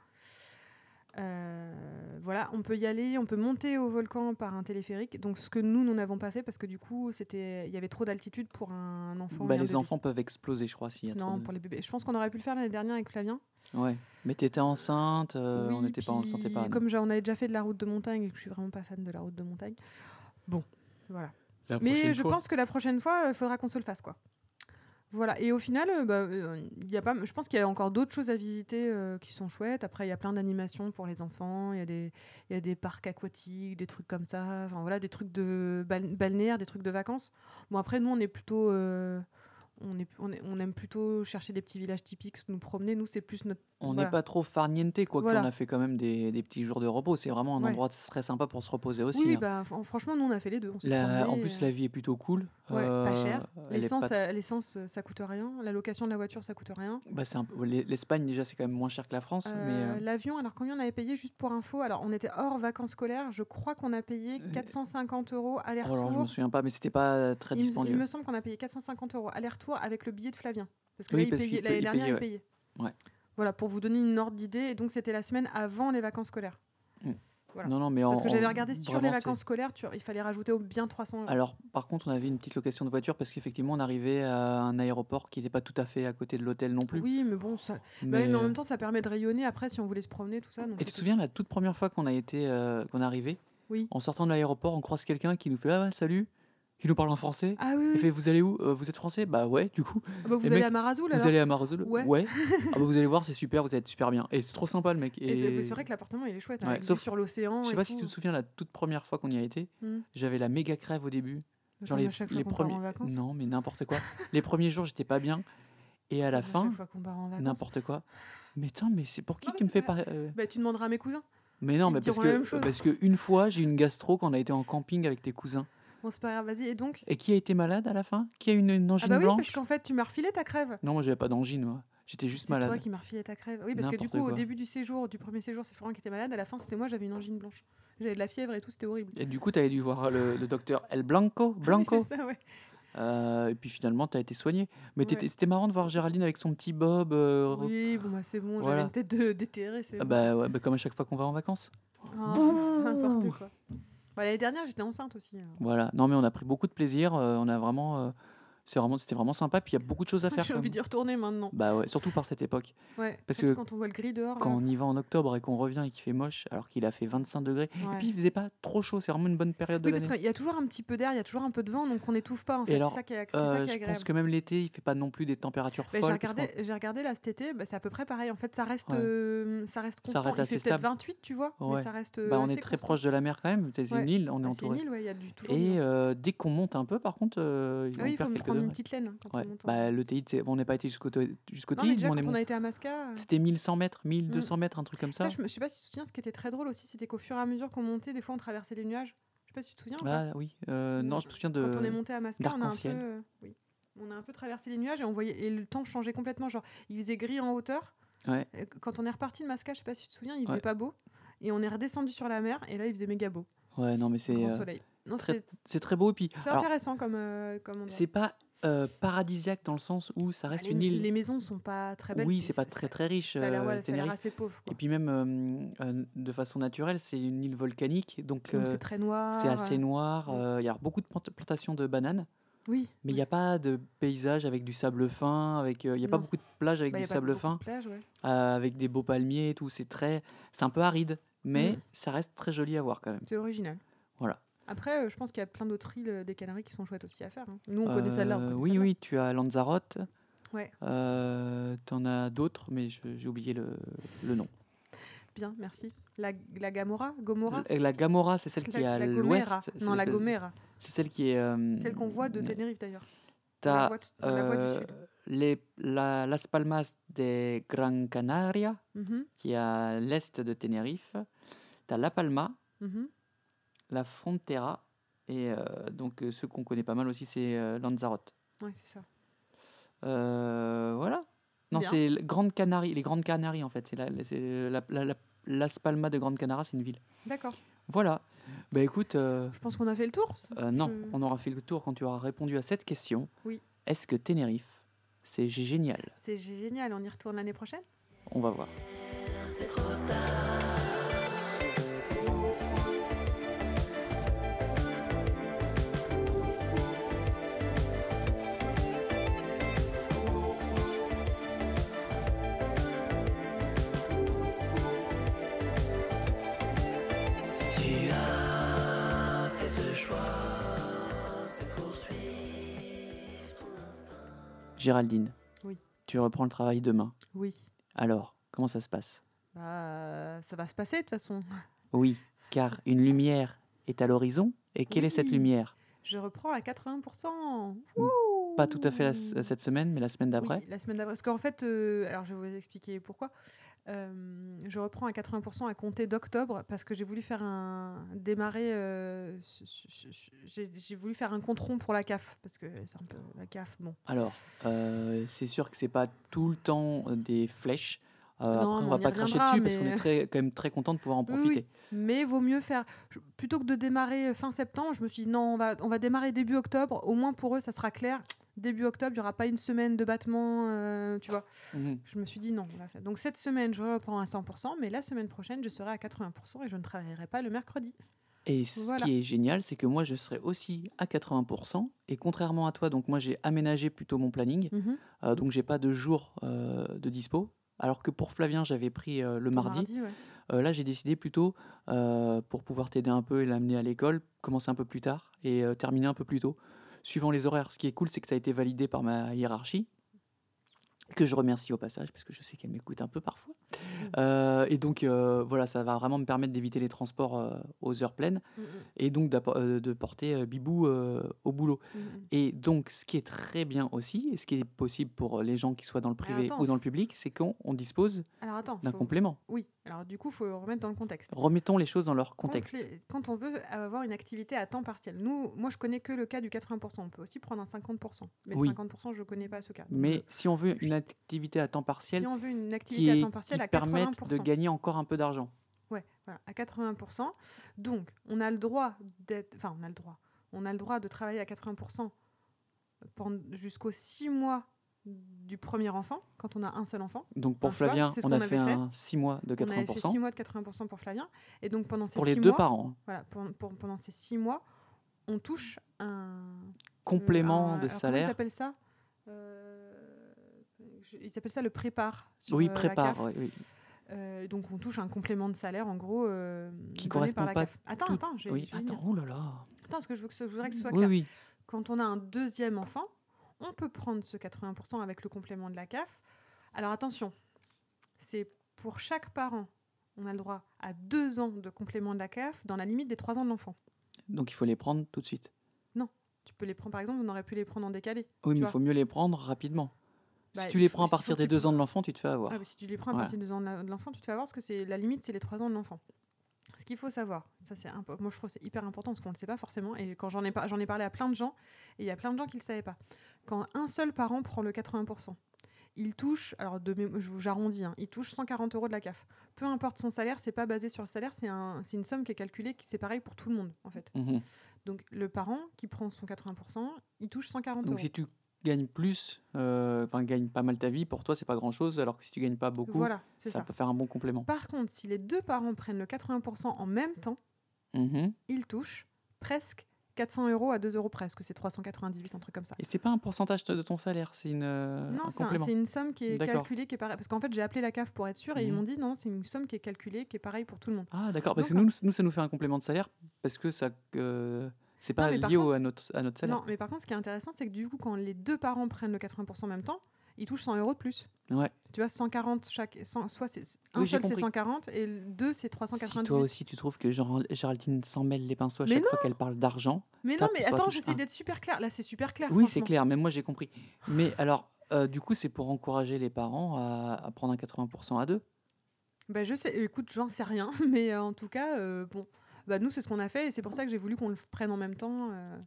Euh, voilà, on peut y aller, on peut monter au volcan par un téléphérique. Donc, ce que nous, nous n'avons pas fait parce que du coup, c'était, il y avait trop d'altitude pour un enfant. Bah, les bébé. enfants peuvent exploser, je crois, s'il y a trop Non, de- pour les bébés. Je pense qu'on aurait pu le faire l'année dernière avec Flavien. Ouais. Mais t'étais enceinte, euh, on n'était pas, puis pas. Comme on avait déjà fait de la route de montagne et que je suis vraiment pas fan de la route de montagne. Bon, voilà. Mais je pense que la prochaine fois, il faudra qu'on se le fasse, quoi. Voilà. Et au final, euh, bah, euh, y a pas, je pense qu'il y a encore d'autres choses à visiter euh, qui sont chouettes. Après, il y a plein d'animations pour les enfants. Il y, a des- y a des parcs aquatiques, des trucs comme ça. Enfin, voilà, des trucs de bal- balnéaires, des trucs de vacances. Bon, après, nous, on est plutôt. euh, on, est, on, est- on aime plutôt chercher des petits villages typiques, nous promener. Nous, c'est plus notre. On n'est voilà. pas trop farniente, quoi Voilà. qu'on a fait quand même des, des petits jours de repos. C'est vraiment un Ouais. endroit très sympa pour se reposer aussi. Oui, hein. bah, fran- franchement, nous, on a fait les deux. On s'est La- en plus, euh, la vie est plutôt cool. Ouais, pas cher. Euh, est L'essence, pas- euh, l'essence, ça coûte rien. La location de la voiture, ça coûte rien. bah, c'est un L'Espagne, déjà, c'est quand même moins cher que la France. Euh, mais, L'avion, alors combien on avait payé juste pour info? Alors on était hors vacances scolaires, je crois qu'on a payé 450 euros oh, alors, je me aller-retour. souviens pas, mais c'était pas très il, dispendieux. il me semble qu'on a payé 450 euros aller-retour avec le billet de Flavien. Parce que Oui, là, il parce payait- qu'il l'année il dernière, payait, il payait. Ouais. Voilà, pour vous donner une ordre d'idée. Et donc c'était la semaine avant les vacances scolaires. voilà. Non, non, mais Parce en- que j'avais regardé sur les vacances scolaires, tu- il fallait rajouter au bien 300 euros. Alors, par contre, on avait une petite location de voiture parce qu'effectivement, on arrivait à un aéroport qui n'était pas tout à fait à côté de l'hôtel non plus. Oui, mais bon, ça... bah Mais, mais en même temps, ça permet de rayonner après si on voulait se promener, tout ça. donc Et tu te souviens la toute première fois qu'on a été, euh, qu'on est arrivé, Oui. en sortant de l'aéroport, on croise quelqu'un qui nous fait ah salut, qui nous parle en français. Ah oui, Il fait vous allez où Euh, Vous êtes français? Bah ouais, du coup. Ah bah, vous allez mec, à Marazoul Vous allez à Marozul Ouais. ah bah vous allez voir, c'est super, vous êtes super bien. Et c'est trop sympa le mec. Et Et, c'est vrai que l'appartement il est chouette, hein, Ouais, avec vue sauf- sur l'océan. je sais pas si tu te souviens la toute première fois qu'on y a été, Hmm. j'avais la méga crève au début. Genre Comme les, à chaque fois premiers en vacances. Non, mais n'importe quoi. les premiers jours, j'étais pas bien. Et à la fin, n'importe quoi. Mais attends, mais c'est pour qui Non, tu me fais pas euh, Bah, tu demanderas à mes cousins. Mais non, mais parce que parce que une fois, j'ai eu une gastro quand on a été en camping avec tes cousins. Bon, c'est pas grave, vas-y. Et donc Et qui a été malade à la fin? Qui a eu une, une Ah angine bah oui, parce blanche qu'en fait, tu m'as refilé ta crève. Non, moi j'avais pas d'angine, moi. J'étais juste C'est toi malade. qui m'as refilé ta crève. Oui, parce que du coup, au début du séjour, du premier séjour, c'est Florent qui était malade. À la fin, c'était moi, j'avais une angine blanche. J'avais de la fièvre et tout, c'était horrible. Et du coup, tu avais dû voir le, le docteur El Blanco. Ah oui, Blanco. c'est ça, ouais. Euh, et puis finalement, tu as été soigné. Mais Ouais. c'était marrant de voir Géraldine avec son petit bob. euh, Oui, bon, bah, c'est bon, Voilà. j'avais une tête de déterré, Ah bon. bah, ouais, bah, comme à chaque fois qu'on va en vacances. Ah, N'importe quoi. Bah, L'année dernière, j'étais enceinte aussi. hein. Voilà. Non, mais on a pris beaucoup de plaisir. euh, on a vraiment. Euh, C'est vraiment, c'était vraiment sympa. Puis il y a beaucoup de choses à faire. J'ai envie d'y retourner maintenant. Bah ouais, surtout par cette époque. Ouais. Parce que quand on voit le gris dehors. Quand là. on y va en octobre et qu'on revient et qu'il fait moche, alors qu'il a fait 25 degrés. Ouais. Et puis il faisait pas trop chaud. C'est vraiment une bonne période de Oui, parce l'année. qu'il y a toujours un petit peu d'air, il y a toujours un peu de vent, donc on n'étouffe pas. En fait. c'est ça qui est, c'est Euh, ça qui est je agréable. pense que même l'été, il fait pas non plus des températures Bah, j'ai folles. parce regardé, j'ai regardé là cet été, bah, c'est à peu près pairé. En fait, ça reste, Ouais. euh, ça reste Ça constant. reste il assez fait peut-être stable. 28, tu vois, mais ça reste. bah, on est très proche de la mer quand même. C'est une île, on est Ah, entouré. Et vent. euh, dès qu'on monte un peu, par contre, euh, Ah il quelques prendre une petite laine hein, quand Ouais. on monte. en- Bah, le TI, bon, on n'est pas été jusqu'au jusqu'au non, mais TI, déjà, on quand on a été à Masca, euh, C'était 1100 mètres, 1200 mètres, un truc comme ça. ça, je, je sais pas si tu te souviens, ce qui était très drôle aussi, c'était qu'au fur et à mesure qu'on montait, des fois on traversait les nuages. Je sais pas si tu te souviens. ou pas. Ah oui, euh, non, je me souviens de. Quand on est monté à Masca, on a un peu, euh, oui. on a un peu traversé les nuages et on voyait et le temps changeait complètement. Genre, il faisait gris en hauteur. Ouais. Quand on est reparti de Masca, je sais pas si tu te souviens, il faisait Ouais. pas beau. Et on est redescendu sur la mer et là, il faisait méga beau. Ouais, non, mais c'est Grand euh, soleil. Non, très- c'est très beau. Et puis, c'est intéressant comme, euh, comme c'est pas euh, paradisiaque dans le sens où ça reste les, une île. les maisons sont pas très belles. oui, c'est pas très très riche. Ça a l'air ouais, assez pauvre. Et puis même euh, de façon naturelle, c'est une île volcanique, donc euh, c'est très noir. c'est assez noir. ouais. Il y a beaucoup de plant- plantations de bananes, Oui. mais il n'y a pas de paysage avec du sable fin, avec il y a pas beaucoup de plages avec Bah, du sable fin, de avec des beaux palmiers et tout. C'est très, c'est un peu aride, mais Mhm. ça reste très joli à voir quand même. C'est original. Voilà. Après, euh, je pense qu'il y a plein d'autres îles euh, des Canaries qui sont chouettes aussi à faire. hein. Nous, on connaît celle-là. on Euh, connaît oui, celle-là. oui, tu as Lanzarote. Ouais. Euh, T'en as d'autres, mais j'ai oublié le, le nom. Bien, merci. La, la Gamora Gomorra La, la Gamora, c'est celle qui est La- à l'ouest. Non, la Gomera. C'est celle qui est. euh, Celle qu'on voit de Tenerife d'ailleurs. La voie, la voie du Sud. Les, la, Las Palmas de Gran Canaria, Mhm, qui est à l'est de Tenerife. T'as La Palma, mhm. la Frontera, et euh, donc euh, ceux qu'on connaît pas mal aussi, c'est euh, Lanzarote. Ouais, c'est ça. Euh, voilà. Non, c'est Grande Canarie, les Grandes Canaries en fait. C'est la, c'est la, la- la- Las Palmas de Grande Canaria, c'est une ville. D'accord. Voilà. Bah écoute, euh, Je pense qu'on a fait le tour. euh, non, Je- on aura fait le tour quand tu auras répondu à cette question. Oui. Est-ce que Tenerife, c'est génial C'est génial. On y retourne l'année prochaine? On va voir. Si Géraldine. Oui. Tu reprends le travail demain. Oui. Alors, comment ça se passe? Bah, ça va se passer de toute façon. Oui, car une lumière est à l'horizon. Et quelle est cette lumière? Je reprends à 80%. Pas tout à fait la cette semaine, mais la semaine d'après. Oui, la semaine d'après. Parce qu'en fait, euh, alors je vais vous expliquer pourquoi. Euh, je reprends à 80% à compter d'octobre parce que j'ai voulu faire un démarrer. euh, j'ai voulu faire un compte rond pour la CAF parce que c'est un peu la CAF. Bon. Alors, euh, c'est sûr que c'est pas tout le temps des flèches. Euh, Non, après, on va pas cracher dessus parce qu'on est très, quand même très content de pouvoir en Oui, oui. profiter. Mais vaut mieux faire. je- plutôt que de démarrer fin septembre, je me suis dit non, on va, on va démarrer début octobre. Au moins pour eux, ça sera clair. Début octobre, il n'y aura pas une semaine de battement, euh, tu vois. Mhm. Je me suis dit non. Donc cette semaine, je reprends à 100%, mais la semaine prochaine, je serai à 80% et je ne travaillerai pas le mercredi. Et ce Voilà. qui est génial, c'est que moi, je serai aussi à 80%. Et contrairement à toi, donc moi, j'ai aménagé plutôt mon planning. Mhm. Euh, donc, j'ai pas de jour euh, de dispo. Alors que pour Flavien, j'avais pris euh, le Ton mardi. ouais. Là, j'ai décidé plutôt, pour pouvoir t'aider un peu et l'amener à l'école, commencer un peu plus tard et terminer un peu plus tôt, suivant les horaires. Ce qui est cool, c'est que ça a été validé par ma hiérarchie, que je remercie au passage, parce que je sais qu'elle m'écoute un peu parfois. Euh, et donc, euh, voilà, ça va vraiment me permettre d'éviter les transports euh, aux heures pleines Mhm, et donc de porter Bibou au boulot. mhm. Et donc, ce qui est très bien aussi, et ce qui est possible pour les gens qui soient dans le privé attends, ou dans le public, c'est qu'on on dispose d'un faut- complément. Oui, alors du coup, il faut le remettre dans le contexte. Remettons les choses dans leur Quand contexte. les- Quand, on veut avoir une activité à temps partiel, nous, moi je connais que le cas du 80%. On peut aussi prendre un 50%. Mais Oui. le 50%, je ne connais pas ce cas. Donc, Mais si on veut une activité à temps partiel si on veut une activité à temps partiel qui à permette 80%. de gagner encore un peu d'argent. Ouais, voilà, à 80%. Donc, on a le droit d'être. Enfin, on a le droit. On a le droit de travailler à 80% pendant- jusqu'aux 6 mois du premier enfant, quand on a un seul enfant. Donc pour Flavien, on a fait un 6 mois de On avait fait 80%. 6 mois de 80% pour Flavien. Et donc, pendant ces Pour les six deux mois, parents. hein. Voilà, pour- pour- pendant ces 6 mois, on touche un complément un- de alors, Comment salaire. ils appellent ça? Euh, Ils appellent ça le prépare. sur, Oui, euh, la prépare. CAF. oui, oui. Euh, donc on touche un complément de salaire en gros euh, Qui correspond par la pas CAF. Attends, tout- attends, j'ai Oui, attends, oh là là. Attends, parce que je, veux que ce- je voudrais que ce soit Oui, clair. oui. Quand on a un deuxième enfant, on peut prendre ce 80% avec le complément de la CAF. Alors attention, c'est pour chaque parent, on a le droit à deux ans de complément de la CAF dans la limite des trois ans de l'enfant. Donc il faut les prendre tout de suite. Tu peux les prendre, par exemple, on aurait pu les prendre en décalé. Oui, mais il faut mieux les prendre rapidement. Bah, si tu les prends à partir des deux ans de l'enfant, tu te fais avoir. Ah, si tu les prends à partir des deux ans de l'enfant, tu te fais avoir parce que c'est la limite, c'est les trois ans de l'enfant. Ce qu'il faut savoir, ça c'est moi je trouve c'est hyper important parce qu'on ne le sait pas forcément. Et quand j'en ai, par- j'en ai parlé à plein de gens, et il y a plein de gens qui ne le savaient pas. Quand un seul parent prend le 80%, il touche, alors de mé- je vous j'arrondis, hein, il touche 140 euros de la CAF. Peu importe son salaire, c'est pas basé sur le salaire, c'est un, une somme qui est calculée, qui c'est pareil pour tout le monde en fait. Mhm. Donc le parent qui prend son 80%, il touche 140 Donc euros. si tu gagnes plus, euh, enfin gagnes pas mal ta vie, pour toi c'est pas grand chose, alors que si tu gagnes pas beaucoup, Voilà, ça, ça. peut faire un bon complément. Par contre, si les deux parents prennent le 80% en même temps, Mhm. il touche presque 400 euros à 2 euros presque, c'est 398, un truc comme ça. Et c'est pas un pourcentage de ton salaire, c'est une euh, non, un c'est une somme qui est calculée, qui est pareille. Parce qu'en fait, j'ai appelé la CAF pour être sûr et ils Mhm. m'ont dit non, c'est une somme qui est calculée, qui est pareille pour tout le monde. Ah d'accord, parce que nous, nous ça nous fait un complément de salaire parce que ça, euh, c'est pas mais par lié contre- à notre à notre salaire. Non, mais par contre, ce qui est intéressant, c'est que du coup, quand les deux parents prennent le 80% en même temps, ils touchent 100 euros de plus. Ouais. Tu vois, 140 chaque. 100 soit c'est un Oui, seul, c'est compris. 140 et deux, c'est Si 398. toi aussi tu trouves que Gérald- Géraldine s'en mêle les pinceaux à Mais chaque fois qu'elle parle d'argent, mais non, mais attends, j'essaie d'être super clair. Là, c'est super clair. oui c'est clair, même moi j'ai compris. Mais alors, euh, du coup c'est pour encourager les parents à, à prendre un 80% à deux. Bah, je sais, écoute, j'en sais rien, mais euh, en tout cas, euh, bon, bah, nous, c'est ce qu'on a fait et c'est pour ça que j'ai voulu qu'on le prenne en même temps, euh,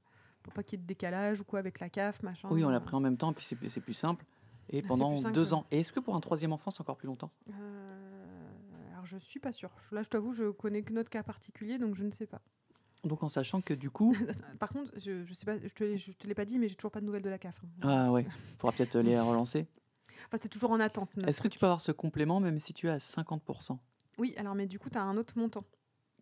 pour pas qu'il y ait de décalage ou quoi avec la CAF, machin. Oui, on l'a pris en même temps, puis c'est c'est plus simple. Et pendant simple, deux ouais. ans. Et est-ce que pour un troisième enfant, c'est encore plus longtemps? Euh, alors, je suis pas sûre. Là, je t'avoue, je connais que notre cas particulier, donc je ne sais pas. Donc en sachant que du coup, Par contre, je, je sais pas, je te, l'ai- je te l'ai pas dit, mais j'ai toujours pas de nouvelles de la CAF. hein. ah ouais, faudra peut-être les relancer. Enfin, c'est toujours en attente. Est-ce que tu peux avoir ce complément même si tu es à 50% Oui, alors, mais du coup, tu as un autre montant.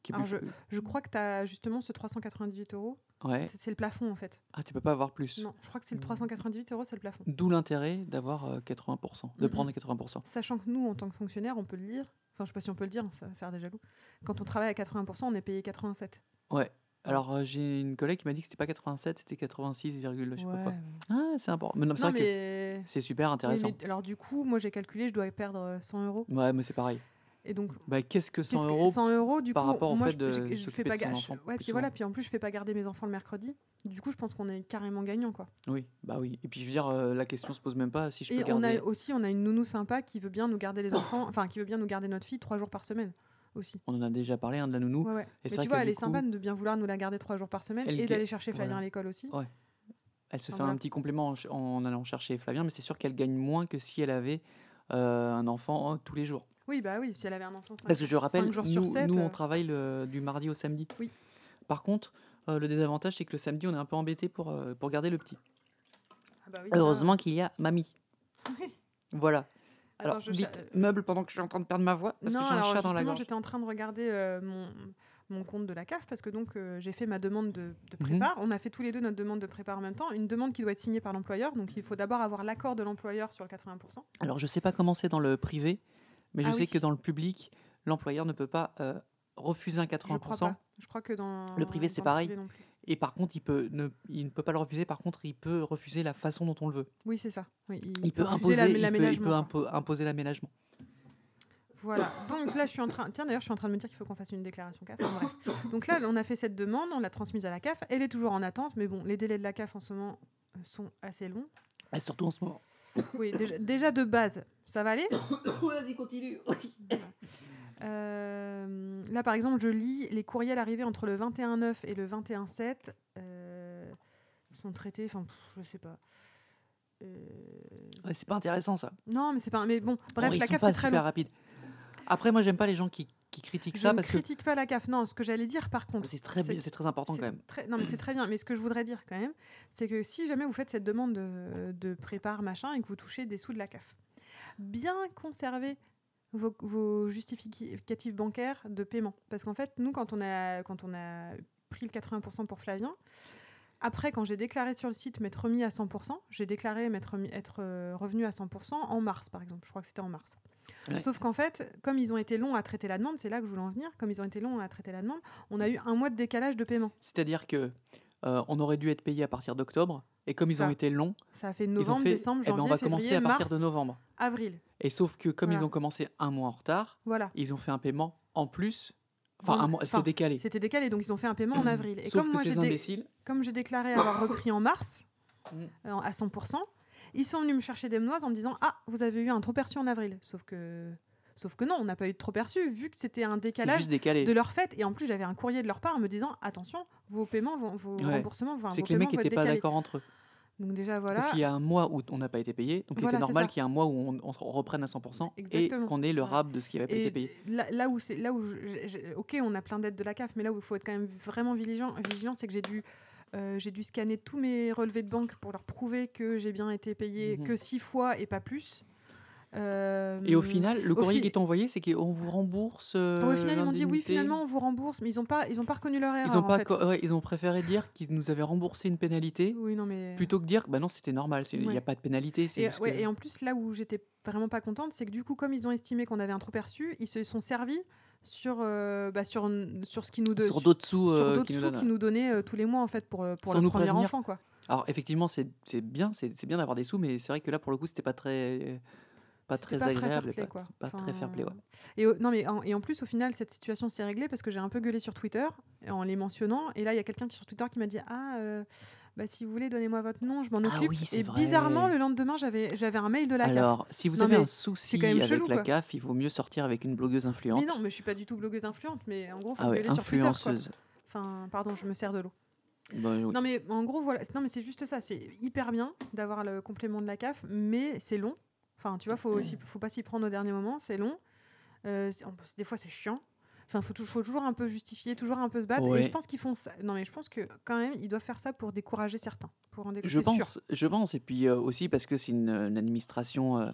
Qui Alors, plus- Je crois que tu as justement ce 398 euros. Ouais. C'est le plafond, en fait. Ah, tu peux pas avoir plus. Non, je crois que c'est le 398 euros, c'est le plafond. D'où l'intérêt d'avoir euh, 80%, de Mhm. prendre les 80%. Sachant que nous, en tant que fonctionnaire, on peut le dire. Enfin, je sais pas si on peut le dire, ça va faire des jaloux. Quand on travaille à 80%, on est payé 87. Ouais. Alors euh, j'ai une collègue qui m'a dit que c'était pas 87, c'était 86, virgule, je sais pas quoi. Ah, c'est important. Mais non, c'est Non, vrai que mais... c'est super oui, intéressant. mais alors du coup, moi j'ai calculé, je dois perdre euh, 100 euros. Ouais, mais c'est pareil. Et donc, Bah, qu'est-ce que 100 qu'est-ce que- euros 100 euros, du par coup, rapport au moi fait de je- je fais pas de son ouais, puis voilà, puis en plus je fais pas garder mes enfants le mercredi. Du coup, je pense qu'on est carrément gagnant quoi. Oui, bah oui. Et puis je veux dire, euh, la question se pose même pas si je peux Et on garder. a aussi, on a une nounou sympa qui veut bien nous garder les enfants, enfin qui veut bien nous garder notre fille trois jours par semaine aussi. On en a déjà parlé, hein, de la nounou. Ouais, ouais. Et Mais tu vois, elle est sympa de bien vouloir nous la garder trois jours par semaine Elle et d'aller chercher Flavien voilà. à l'école aussi. Ouais. Elle se fait voilà. un petit complément en, allant chercher Flavien, mais c'est sûr qu'elle gagne moins que si elle avait euh, un enfant euh, tous les jours. Oui, bah oui, si elle avait un enfant. Parce que je rappelle, jours nous, sur 7, nous, on travaille le- du mardi au samedi. Oui. Par contre, euh, le désavantage, c'est que le samedi, on est un peu embêté pour, euh, pour garder le petit. Ah bah oui, Heureusement qu'il y a mamie. Oui. Voilà. Alors, je vite, meuble pendant que je suis en train de perdre ma voix, parce non, que j'ai un alors chat dans la justement, gorge. j'étais en train de regarder euh, mon, mon compte de la CAF parce que donc euh, j'ai fait ma demande de, de Mhm. On a fait tous les deux notre demande de prépare en même temps. Une demande qui doit être signée par l'employeur. Donc il faut d'abord avoir l'accord de l'employeur sur le 80%. Alors, je sais pas comment c'est dans le privé, mais je Ah sais que dans le public, l'employeur ne peut pas euh, refuser un 80%. Je crois pas. Je crois que dans Le privé, c'est pareil. privé. Et par contre, il, peut ne, il ne peut pas le refuser. Par contre, il peut refuser la façon dont on le veut. Oui, c'est ça. Oui, Il, peut, imposer, l'am- il peut, l'aménagement, imposer l'aménagement. Voilà. Donc là, je suis en train. Tiens, d'ailleurs, je suis en train de me dire qu'il faut qu'on fasse une déclaration CAF. Enfin, bref. Donc là, on a fait cette demande, on l'a transmise à la CAF. Elle est toujours en attente, mais bon, les délais de la CAF en ce moment euh, sont assez longs. Ah, surtout en ce moment. Oui, déjà, déjà de base, ça va aller. Vas-y, continue. Euh, là, par exemple, je lis les courriels arrivés entre le 21-9 et le 21-7. euh, ils sont traités, enfin, je sais pas. Euh, Ouais, c'est pas intéressant ça. Non, mais c'est pas. Mais bon, bref, Bon, la CAF, c'est très long. rapides. Après, moi, j'aime pas les gens qui, qui critiquent Je ça ne parce que critique pas la CAF. Non, ce que j'allais dire, par contre. c'est très, bi- c'est très important quand même. très- non, mais c'est très bien. Mais ce que je voudrais dire quand même, c'est que si jamais vous faites cette demande de, de prépare machin et que vous touchez des sous de la CAF, bien conserver vos, vos justificatifs bancaires de paiement. Parce qu'en fait, nous, quand on a, quand on a pris le 80% pour Flavien, Après, quand j'ai déclaré sur le site m'être remis à 100%, j'ai déclaré m'être être euh, revenu à 100% en mars, par exemple. Je crois que c'était en mars. Ouais. Sauf qu'en fait, comme ils ont été longs à traiter la demande, c'est là que je voulais en venir, comme ils ont été longs à traiter la demande, on a eu un mois de décalage de paiement. C'est-à-dire que euh, on aurait dû être payé à partir d'octobre, et comme ils ont été longs, Ça a fait novembre, fait, décembre, eh ben, janvier, on va février, commencer à partir mars, de novembre. avril. Et sauf que comme ils ont commencé un mois en retard, Voilà. ils ont fait un paiement en plus. Enfin, mois, c'était décalé. C'était décalé, donc ils ont fait un paiement en avril. Et Sauf comme que moi, j'ai dé- déclaré avoir repris en mars, Mm. euh, à 100%, ils sont venus me chercher des menoises en me disant Ah, vous avez eu un trop perçu en avril. Sauf que, Sauf que non, on n'a pas eu de trop perçu, vu que c'était un décalage de leur fête. Et en plus, j'avais un courrier de leur part me disant Attention, vos paiements, vont, vos Ouais. remboursements, enfin, C'est vos que les mecs n'étaient pas d'accord entre eux. Donc, déjà, voilà. Parce qu'il y a un mois où on n'a pas été payé, donc il Voilà, était c'est normal qu'il y ait un mois où on, reprenne à 100% Exactement. et qu'on ait le rab de ce qui n'avait pas été payé. là, là où c'est là où je- ok on a plein d'aides de la CAF mais là où il faut être quand même vraiment vigilant vigilant c'est que j'ai dû euh, j'ai dû scanner tous mes relevés de banque pour leur prouver que j'ai bien été payé Mhm. que six fois et pas plus Euh, Et au final, le courrier fi- qui est envoyé, c'est qu'on vous rembourse. euh, au final ils m'ont dit oui finalement on vous rembourse mais ils ont pas ils ont pas reconnu leur erreur Ils ont, en pas fait. co- ouais, ils ont préféré dire qu'ils nous avaient remboursé une pénalité oui non mais plutôt que dire bah non, c'était normal, il n'y Ouais. a pas de pénalité. que- et en plus, là où j'étais vraiment pas contente, c'est que du coup, comme ils ont estimé qu'on avait un trop perçu, ils se sont servis sur, euh, bah, sur, sur ce qui nous de- sur d'autres sous, euh, qui nous sous donnent. qui nous donnaient euh, tous les mois en fait pour, pour Sans le premier prévenir. enfant quoi. Alors effectivement, c'est c'est bien, c'est bien d'avoir des sous, mais c'est vrai que là, pour le coup, c'était pas très, pas très pas agréable, pas, très fair play. Ouais. Et, non, mais en, et en plus, au final, cette situation s'est réglée parce que j'ai un peu gueulé sur Twitter en les mentionnant. Et là, il y a quelqu'un qui sur Twitter qui m'a dit Ah, bah, si vous voulez, donnez-moi votre nom, je m'en Ah occupe. oui, et vrai. bizarrement, le lendemain, j'avais j'avais un mail de la CAF. Alors, si vous Non, avez un souci quand même avec chelou, la quoi. CAF, il vaut mieux sortir avec une blogueuse influente. Mais non, mais je suis pas du tout blogueuse influente, mais en gros, faut ah ouais, sur Twitter. Quoi. Enfin, pardon, je me sers de l'eau. Bah, oui. Non, mais en gros, voilà. Non, mais c'est juste ça. C'est hyper bien d'avoir le complément de la CAF, mais c'est long. Enfin, tu vois, faut, aussi, faut pas s'y prendre au dernier moment. C'est long. Euh, des fois, c'est chiant. Enfin, faut, tou- faut toujours un peu justifier, toujours un peu se battre. Et je pense qu'ils font ça. Non, mais je pense que quand même, ils doivent faire ça pour décourager certains. Pour en Je décourager. sûr. pense, je pense. Et puis euh, aussi parce que c'est une, une administration, euh,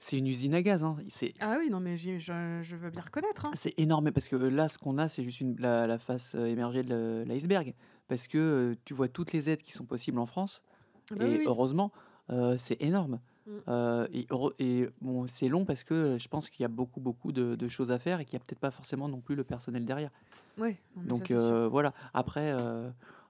c'est une usine à gaz. hein. Ah oui, non, mais je, je veux bien reconnaître. hein. c'est énorme parce que là, ce qu'on a, c'est juste une- la, la face euh, émergée de l'iceberg. Parce que euh, tu vois toutes les aides qui sont possibles en France. Ah bah et oui, heureusement, c'est énorme. Mm. Euh, et heureux- et bon, c'est long parce que euh, je pense qu'il y a beaucoup, beaucoup de, de choses à faire et qu'il n'y a peut-être pas forcément non plus le personnel derrière. Mais Donc ça, euh, voilà. Après,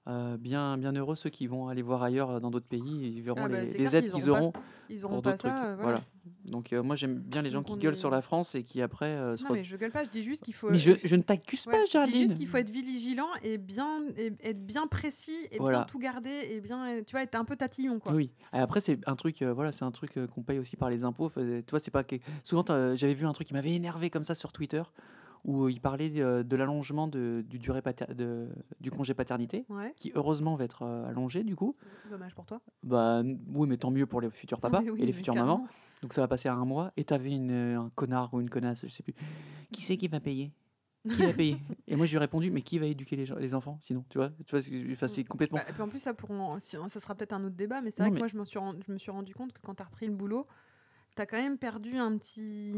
euh, bien, bien heureux ceux qui vont aller voir ailleurs euh, dans d'autres pays. Ils verront Ah bah, les, c'est les clair aides qu'ils auront Ils pour auront pas d'autres trucs. ça. euh, voilà. voilà. Donc euh, moi j'aime bien les gens Donc qui gueulent est- sur la France et qui après se Non, mais je gueule pas. Je dis juste qu'il faut. Mais je, je ne t'accuse Ouais, pas, je dis Géraldine. juste qu'il faut être vigilant et bien et être bien précis et Voilà. bien tout garder et bien tu vois être un peu tatillon quoi. Oui. Et après c'est un truc, voilà, c'est un truc qu'on paye aussi par les impôts. Tu vois, c'est pas que... souvent j'avais vu un truc qui m'avait énervé comme ça sur Twitter où il parlait euh, de l'allongement de, du durée pater- de, du congé paternité Ouais, qui heureusement va être euh, allongé du coup. dommage pour toi. Bah oui, mais tant mieux pour les futurs papas oui, et les futures carrément. mamans. Donc ça va passer à un mois et t'avais une, euh, un connard ou une connasse, je sais plus. Qui c'est qui va payer? Qui va payer? Et moi je lui ai répondu, mais qui va éduquer les, gens- les enfants sinon? Tu vois, tu vois c'est- c'est complètement. Bah, et puis en plus ça pour en- ça sera peut-être un autre débat mais c'est Non, vrai que mais- moi je me suis ren- je me suis rendu compte que quand tu as repris le boulot t'as quand même perdu un petit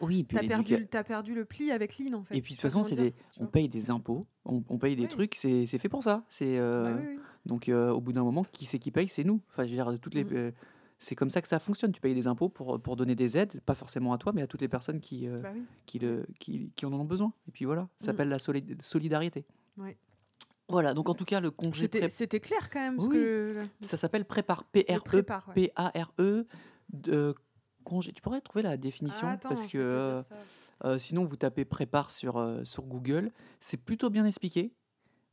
oui, t'as perdu t'as perdu le pli avec Lynn en fait. Et puis de toute façon, c'est des, on paye des impôts, on, on paye des Oui. trucs, c'est fait pour ça. C'est euh, Bah oui, oui. donc euh, au bout d'un moment, qui c'est qui paye C'est nous. Enfin, je veux dire, toutes les, euh, c'est comme ça que ça fonctionne. Tu payes des impôts pour, pour donner des aides, pas forcément à toi, mais à toutes les personnes qui, euh, Bah qui, le, qui, qui en ont besoin. Et puis voilà, ça Mhm. s'appelle la soli- solidarité. Voilà, donc en tout cas, le congé C'était pré- clair quand même parce Oui. que ça s'appelle prépare, le P-R-E, prépare, ouais. P-A-R-E, de congé. Tu pourrais trouver la définition Ah, attends, parce que euh, euh, sinon vous tapez prépare sur, euh, sur Google. C'est plutôt bien expliqué.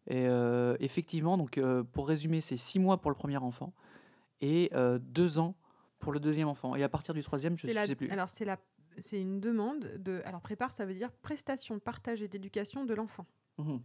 Et euh, effectivement, donc pour résumer, c'est six mois pour le premier enfant et deux ans pour le deuxième enfant. Et à partir du troisième, je ne sais plus. Alors c'est la c'est une demande de alors prépare ça veut dire prestation partagée d'éducation de l'enfant Mhm.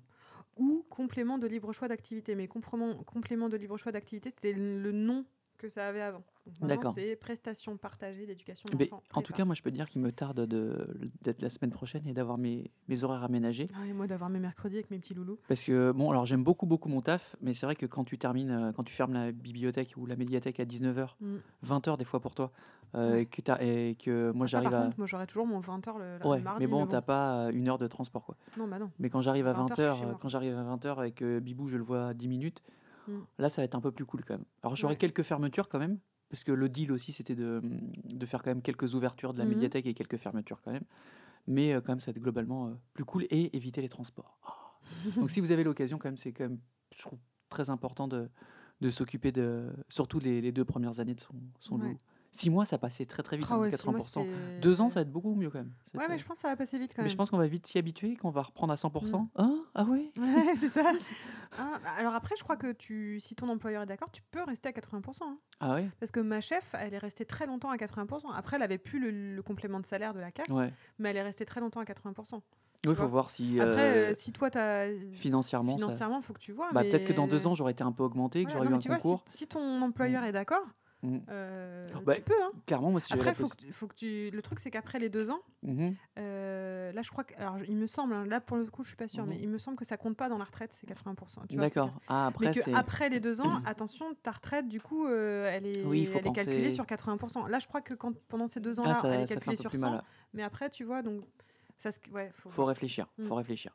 ou complément de libre choix d'activité mais complément complément de libre choix d'activité c'était le nom que ça avait avant. D'accord. c'est prestation partagée d'éducation de Mais l'enfant. en tout cas, moi, je peux dire qu'il me tarde de- d'être la semaine prochaine et d'avoir mes, mes horaires aménagés. Ah, et moi d'avoir mes mercredis avec mes petits loulous. Parce que, bon, alors j'aime beaucoup, beaucoup mon taf, mais c'est vrai que quand tu termines, euh, quand tu fermes la bibliothèque ou la médiathèque à 19h, Mm. 20h des fois pour toi, euh, Ouais. que t'as- et que moi Ah, j'arrive à. contre, moi j'aurais toujours mon 20h le, le Ouais, mardi. mais bon, t'as pas euh, une heure de transport, quoi. Non, bah non. Mais quand j'arrive à 20 heures, je suis 20h, chez moi. quand j'arrive à 20h et que Bibou, je le vois à 10 minutes, Mm. Là, ça va être un peu plus cool quand même. Alors, j'aurai Ouais. quelques fermetures quand même, parce que le deal aussi, c'était de, de faire quand même quelques ouvertures de la Mhm. médiathèque et quelques fermetures quand même. Mais euh, quand même, ça va être globalement euh, plus cool et éviter les transports. Ah. Donc, si vous avez l'occasion, quand même, c'est quand même, je trouve, très important de, de s'occuper de, surtout les, les deux premières années de son, son Ouais. loup. Six mois, ça passait très très vite, Ah hein, ouais, six mois, 80%. c'est- Deux ans, ça va être beaucoup mieux quand même. Ouais, mais euh, je pense que ça va passer vite quand mais même. je pense qu'on va vite s'y habituer, qu'on va reprendre à 100%. Mm. Ah, ah ouais? Ouais, c'est ça. Hein, alors après, je crois que tu, si ton employeur est d'accord, tu peux rester à 80%. hein. Ah ouais? Parce que ma chef, elle est restée très longtemps à 80%. Après, elle avait plus le, le complément de salaire de la CAF, Ouais. mais elle est restée très longtemps à 80%. Il vois faut voir si Après, euh, euh, si toi, tu as financièrement, ça- financièrement, faut que tu vois. bah, peut-être que dans mais- deux ans, j'aurais été un peu augmenté, que Ouais, j'aurais eu mais un tu vois, si- concours. si, ton employeur est d'accord, Mm. euh, Bah, tu peux. Hein. Clairement, moi, si Après, faut que, tu- faut que tu. Le truc, c'est qu'après les deux ans, Mhm. euh, là, je crois que. Alors, il me semble, hein, là, pour le coup, je suis pas sûre, Mhm. mais il me semble que ça compte pas dans la retraite, c'est 80%. tu vois, c'est D'accord. Ah, Mais après, que c'est. après les deux ans, attention, ta retraite, du coup, euh, elle est, Oui, elle est calculée penser- sur 80%. Là, je crois que quand, pendant ces deux ans-là, Ah, elle est calculée sur plus 100. mal. Mais après, tu vois, donc, ça, ouais, faut, Faut réfléchir. Faut réfléchir.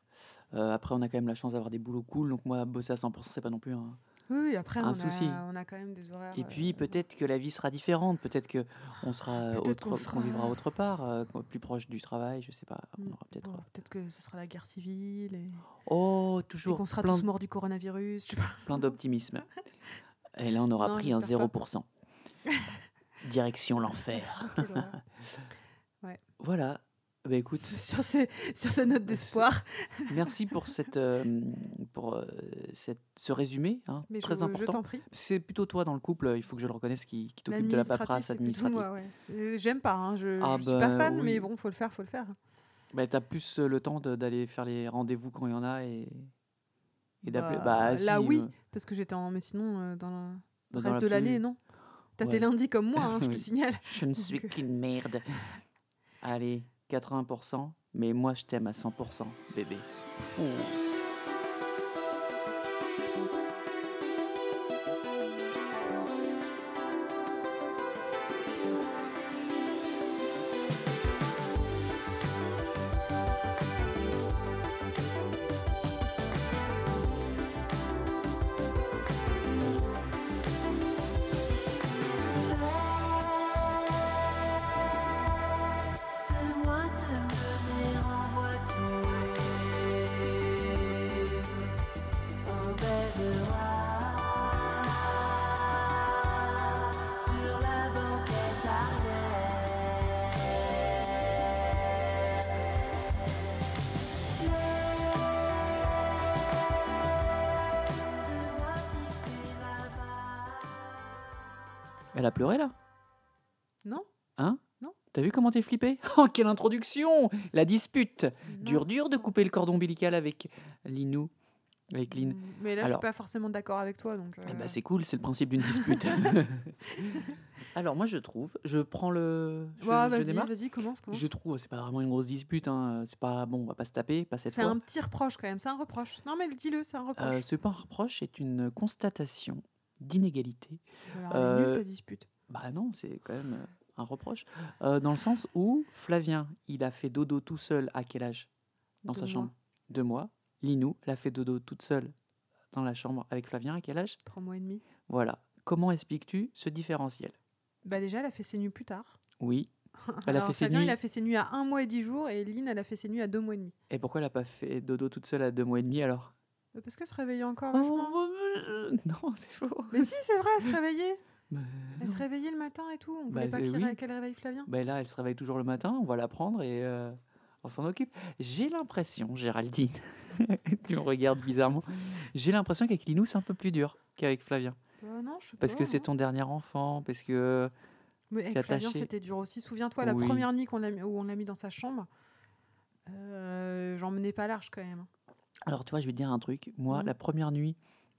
Après, on a quand même la chance d'avoir des boulots cool, donc moi, bosser à 100%, c'est pas non plus un. Oui, après, un on, souci. A, on a quand même des horaires. Et puis, euh, peut-être que la vie sera différente. Peut-être que on sera autre, qu'on vivra autre part, euh, plus proche du travail. Je sais pas. On mm, aura peut-être. bon, peut-être que ce sera la guerre civile et, Oh, et toujours qu'on sera tous morts du coronavirus. je sais pas. plein d'optimisme. Et là, on aura Non, pris un j'espère pas. 0%. Direction l'enfer. Voilà. Bah écoute, sur, ces, sur ces notes d'espoir. merci pour, cette, euh, pour euh, cette, ce résumé, hein, Mais très je, important. c'est plutôt toi dans le couple, il faut que je le reconnaisse, qui, qui t'occupe de la paperasse administrative. ouais. Euh, J'aime pas, hein, je, Ah je suis pas bah fan, oui. mais bon, faut le faire, faut le faire. Bah, tu as plus le temps d'aller faire les rendez-vous quand il y en a et, et d'appeler. Bah, Bah, là, si, oui. euh, Parce que j'étais en. Mais sinon, dans le reste de l'année, non. T'as Ouais. tes lundis comme moi, hein, je te signale. Je ne suis qu'une merde. Allez, 80%, mais moi je t'aime à 100%, bébé. A pleuré là? Non Hein? Non. T'as vu comment t'es flippé? Oh, quelle introduction La dispute Non. Dur, dur de couper le cordon ombilical avec Linou. Avec Lynn. Mm, Mais là, je Alors- suis pas forcément d'accord avec toi, donc. Eh euh, ben, c'est cool, c'est le principe d'une dispute. Alors moi je trouve, je prends le... Je, ouais, je démarre vas-y, commence, commence. Je trouve, c'est pas vraiment une grosse dispute, hein. c'est pas bon, on va pas se taper, pas cette C'est un petit reproche quand même, c'est un reproche. Non, mais dis-le, c'est un reproche. Euh, ce pas un reproche, c'est une constatation d'inégalité. Alors, euh, ta dispute. Bah non, c'est quand même euh, un reproche. Euh, dans le sens où Flavien, il a fait dodo tout seul à quel âge? Dans sa chambre. Deux mois. Linou, elle a fait dodo toute seule dans la chambre avec Flavien à quel âge? Trois mois et demi. Voilà. Comment expliques-tu ce différentiel? Bah, déjà, elle a fait ses nuits plus tard. Oui. Elle a fait ses Fabien, nuits. il a fait ses nuits à un mois et dix jours, et Lynn, elle a fait ses nuits à deux mois et demi. Et pourquoi elle a pas fait dodo toute seule à deux mois et demi alors? Parce qu'elle se réveillait encore Oh, vachement. euh, Non, c'est faux. Mais si, c'est vrai, elle se réveillait. Mais Elle se réveillait le matin et tout. On Bah, voulait pas oui. ré- qu'elle réveille Flavien. Ben là, elle se réveille toujours le matin, on va la prendre et euh, on s'en occupe. J'ai l'impression, Géraldine, tu me regardes bizarrement, j'ai l'impression qu'avec Linou, c'est un peu plus dur qu'avec Flavien. Bah, non, je sais Parce pas, que c'est hein. ton dernier enfant, parce que... Mais avec Flavien, c'était dur aussi. Souviens-toi, la Oui. première nuit qu'on l'a mis- où on l'a mis dans sa chambre, euh, j'en menais pas large quand même. Alors, tu vois, je vais te dire un truc. Moi, Mhm. la première nuit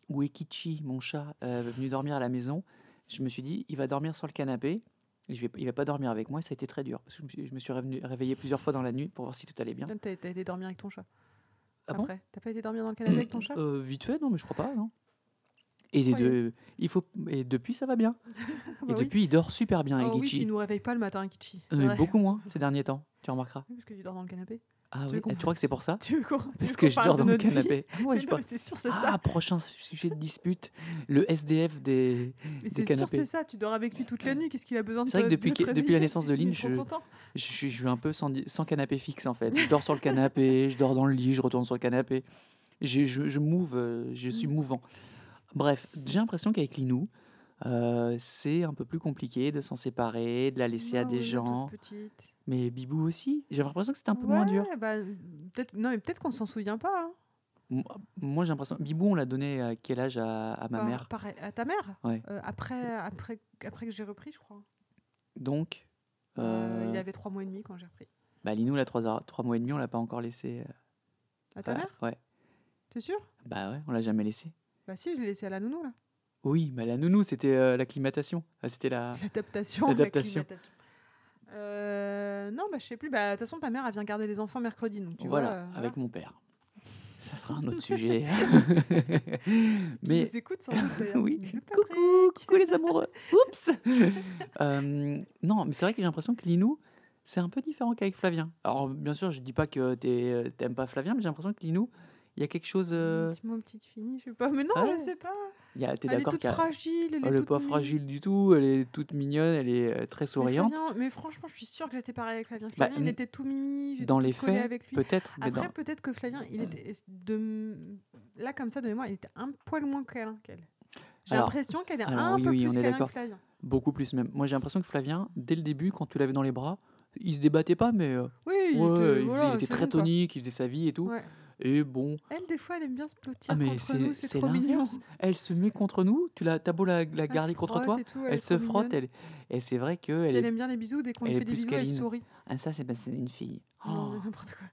où Ekichi, mon chat, euh, est venu dormir à la maison, je me suis dit, il va dormir sur le canapé. Je vais, il va pas dormir avec moi, ça a été très dur. Parce que je me suis, je me suis révenu- réveillé plusieurs fois dans la nuit pour voir si tout allait bien. T'as t'as été dormir avec ton chat. Ah bon? Après, t'as pas été dormir dans le canapé avec ton chat? Euh, Vite fait, non, mais je crois pas, non. Et, des Croyez. deux, il faut, et depuis, ça va bien. Bah et oui. depuis, il dort super bien, Oh oui, Egichi. puis il nous réveille pas le matin, Kichi. Euh, Ouais. beaucoup moins ces derniers temps, tu remarqueras. Parce que tu dors dans le canapé. Ah Tu oui, qu'on tu crois que c'est pour ça Tu veux qu'on Parce que je dors dans le canapé. Ah ouais, Mais je non, par- mais c'est sûr, c'est Ah, ça. prochain sujet de dispute, le SDF des, Mais des c'est sûr, c'est ça. Tu dors avec lui toute la nuit. Qu'est-ce qu'il a besoin de C'est vrai que depuis que- la naissance de Lynn, je-. Je suis, je suis un peu sans, canapé fixe en fait. Je dors sur le canapé, je dors dans le lit, je retourne sur le canapé. Je, je, je move, euh, je suis Mm. mouvant. Bref, j'ai l'impression qu'avec Linou, euh, c'est un peu plus compliqué de s'en séparer, de la laisser à des oui, gens. petite. Mais Bibou aussi, j'ai l'impression que c'était un peu moins dur. Bah, peut-être non, mais peut-être qu'on s'en souvient pas. hein. Moi, j'ai l'impression. Bibou, on l'a donné à quel âge à, à ma Par- mère? à ta mère? Ouais. Euh, après, après, après que j'ai repris, je crois. Donc, Euh, il avait trois mois et demi quand j'ai repris. bah, Linou, là, trois, heures- trois mois et demi, on l'a pas encore laissé. À ta à- mère? Ouais. T'es sûr? Bah ouais, on l'a jamais laissé. Bah si, je l'ai laissé à la nounou là. Oui, bah la nounou, c'était euh, l'acclimatation. Ah, c'était la. L'adaptation. L'adaptation. l'acclimatation. Euh, non, bah je sais plus. Bah de toute façon, ta mère, elle vient garder les enfants mercredi, donc tu voilà, vois. euh, avec voilà. mon père. Ça sera un autre sujet. Mais nous écoute sans doute, d'ailleurs. oui, Bisous, coucou, coucou les amoureux. Oups. Euh, non, mais c'est vrai que j'ai l'impression que Linou, c'est un peu différent qu'avec Flavien. Alors bien sûr, je dis pas que t'es- t'aimes pas Flavien, mais j'ai l'impression que Linou, il y a quelque chose. euh, Dis-moi, petite fille, je sais pas. Mais non, Ah je sais pas. y a- T'es Elle est toute fragile. Elle, elle est toute pas fragile du tout, elle est toute mignonne, elle est euh, très Mais souriante. Flavien- Mais franchement, je suis sûre que j'étais pareil avec Flavien. Bah, Flavien, il était tout mimi. Dans les faits, peut-être, mais Après, dans- peut-être que Flavien, il était de là comme ça de mémoire, il était un poil moins câlin qu'elle. J'ai l'impression qu'elle est alors un oui, peu oui, plus câlin que Flavien. beaucoup plus même. Moi, j'ai l'impression que Flavien, dès le début, quand tu l'avais dans les bras, il se débattait pas, mais euh, Oui, il ouais, était, il, faisait- voilà, il était c'est très bon, tonique, il faisait sa vie et tout. Ouais. Et bon, Elle, des fois, elle aime bien se blottir ah mais contre c'est nous, c'est trop mignon. Elle se met contre nous, tu l'as, t'as beau la, la garder contre toi, tout, elle, se frotte, mignonne. elle, et c'est vrai qu'elle Elle aime bien les bisous, dès qu'on lui fait des bisous, elle sourit. Ah, ça, c'est que c'est une fille. Oh.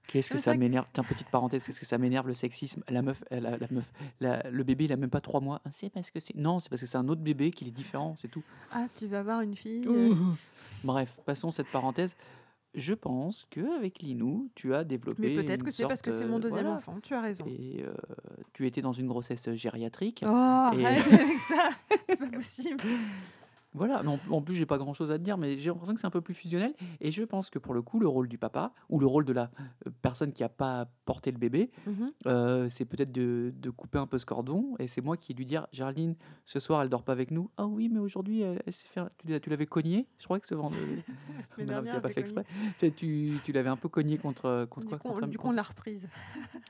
Qu'est-ce que ça que- m'énerve Tiens, petite parenthèse, qu'est-ce que ça m'énerve le sexisme? La meuf, la, la meuf, la- le bébé, il a même pas trois mois. Ah, C'est parce que c'est... Non, c'est parce que c'est un autre bébé qu'il est différent, c'est tout. Ah, tu vas voir une fille. euh, Bref, passons cette parenthèse. Je pense qu'avec Linou, tu as développé. Mais peut-être que c'est parce que c'est mon deuxième voilà. enfant, tu as raison. Et euh, tu étais dans une grossesse gériatrique. Oh, Et- arrête avec ça C'est pas possible. Voilà, mais en, en plus, j'ai pas grand chose à te dire, mais j'ai l'impression que c'est un peu plus fusionnel. Et je pense que pour le coup, le rôle du papa, ou le rôle de la euh, personne qui a pas porté le bébé, Mhm. euh, c'est peut-être de, de couper un peu ce cordon. Et c'est moi qui lui dire Géraldine, ce soir, elle dort pas avec nous. Ah oui, mais aujourd'hui, elle, elle s'est fait. Tu, tu l'avais cogné? Je crois que ce vendredi. Tu pas fait exprès. Tu, tu, l'avais un peu cogné contre, contre Du quoi? Coup, contre du coup, on l'a reprise.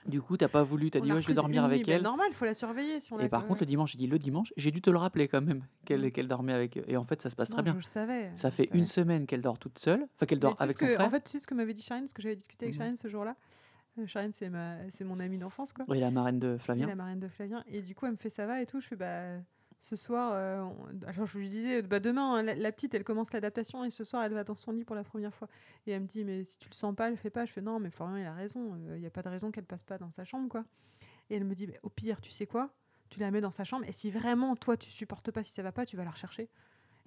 Du coup, t'as pas voulu, t'as dit ouais, je vais dormir avec nuit. Elle. normal, il faut la surveiller si on Et par contre, le dimanche, j'ai dit le dimanche, j'ai dû te le rappeler quand même qu'elle Mm. qu'elle dormait avec. Et en fait, ça se passe très Non, bien. Je le savais. Ça fait le une semaine qu'elle dort toute seule, enfin qu'elle dort tu sais avec son que- frère. En fait, tu sais ce que m'avait dit Charine, parce que j'avais discuté avec. Charine ce jour-là. Euh, Charine, c'est ma... c'est mon amie d'enfance, quoi. Oui, la marraine de Et Flavien. la marraine de Flavien. Et du coup, elle me fait ça va et tout. Je fais bah. Ce soir, euh, on- alors je lui disais, bah demain, hein, la, la petite, elle commence l'adaptation et ce soir, elle va dans son lit pour la première fois. Et elle me dit, mais si tu le sens pas, elle fait pas. Je fais non, mais Florian, il a raison. Il n'y a pas de raison qu'elle passe pas dans sa chambre, quoi. Et elle me dit, bah, au pire, tu sais quoi? Tu la mets dans sa chambre et si vraiment, toi, tu supportes pas, si ça va pas, tu vas la rechercher.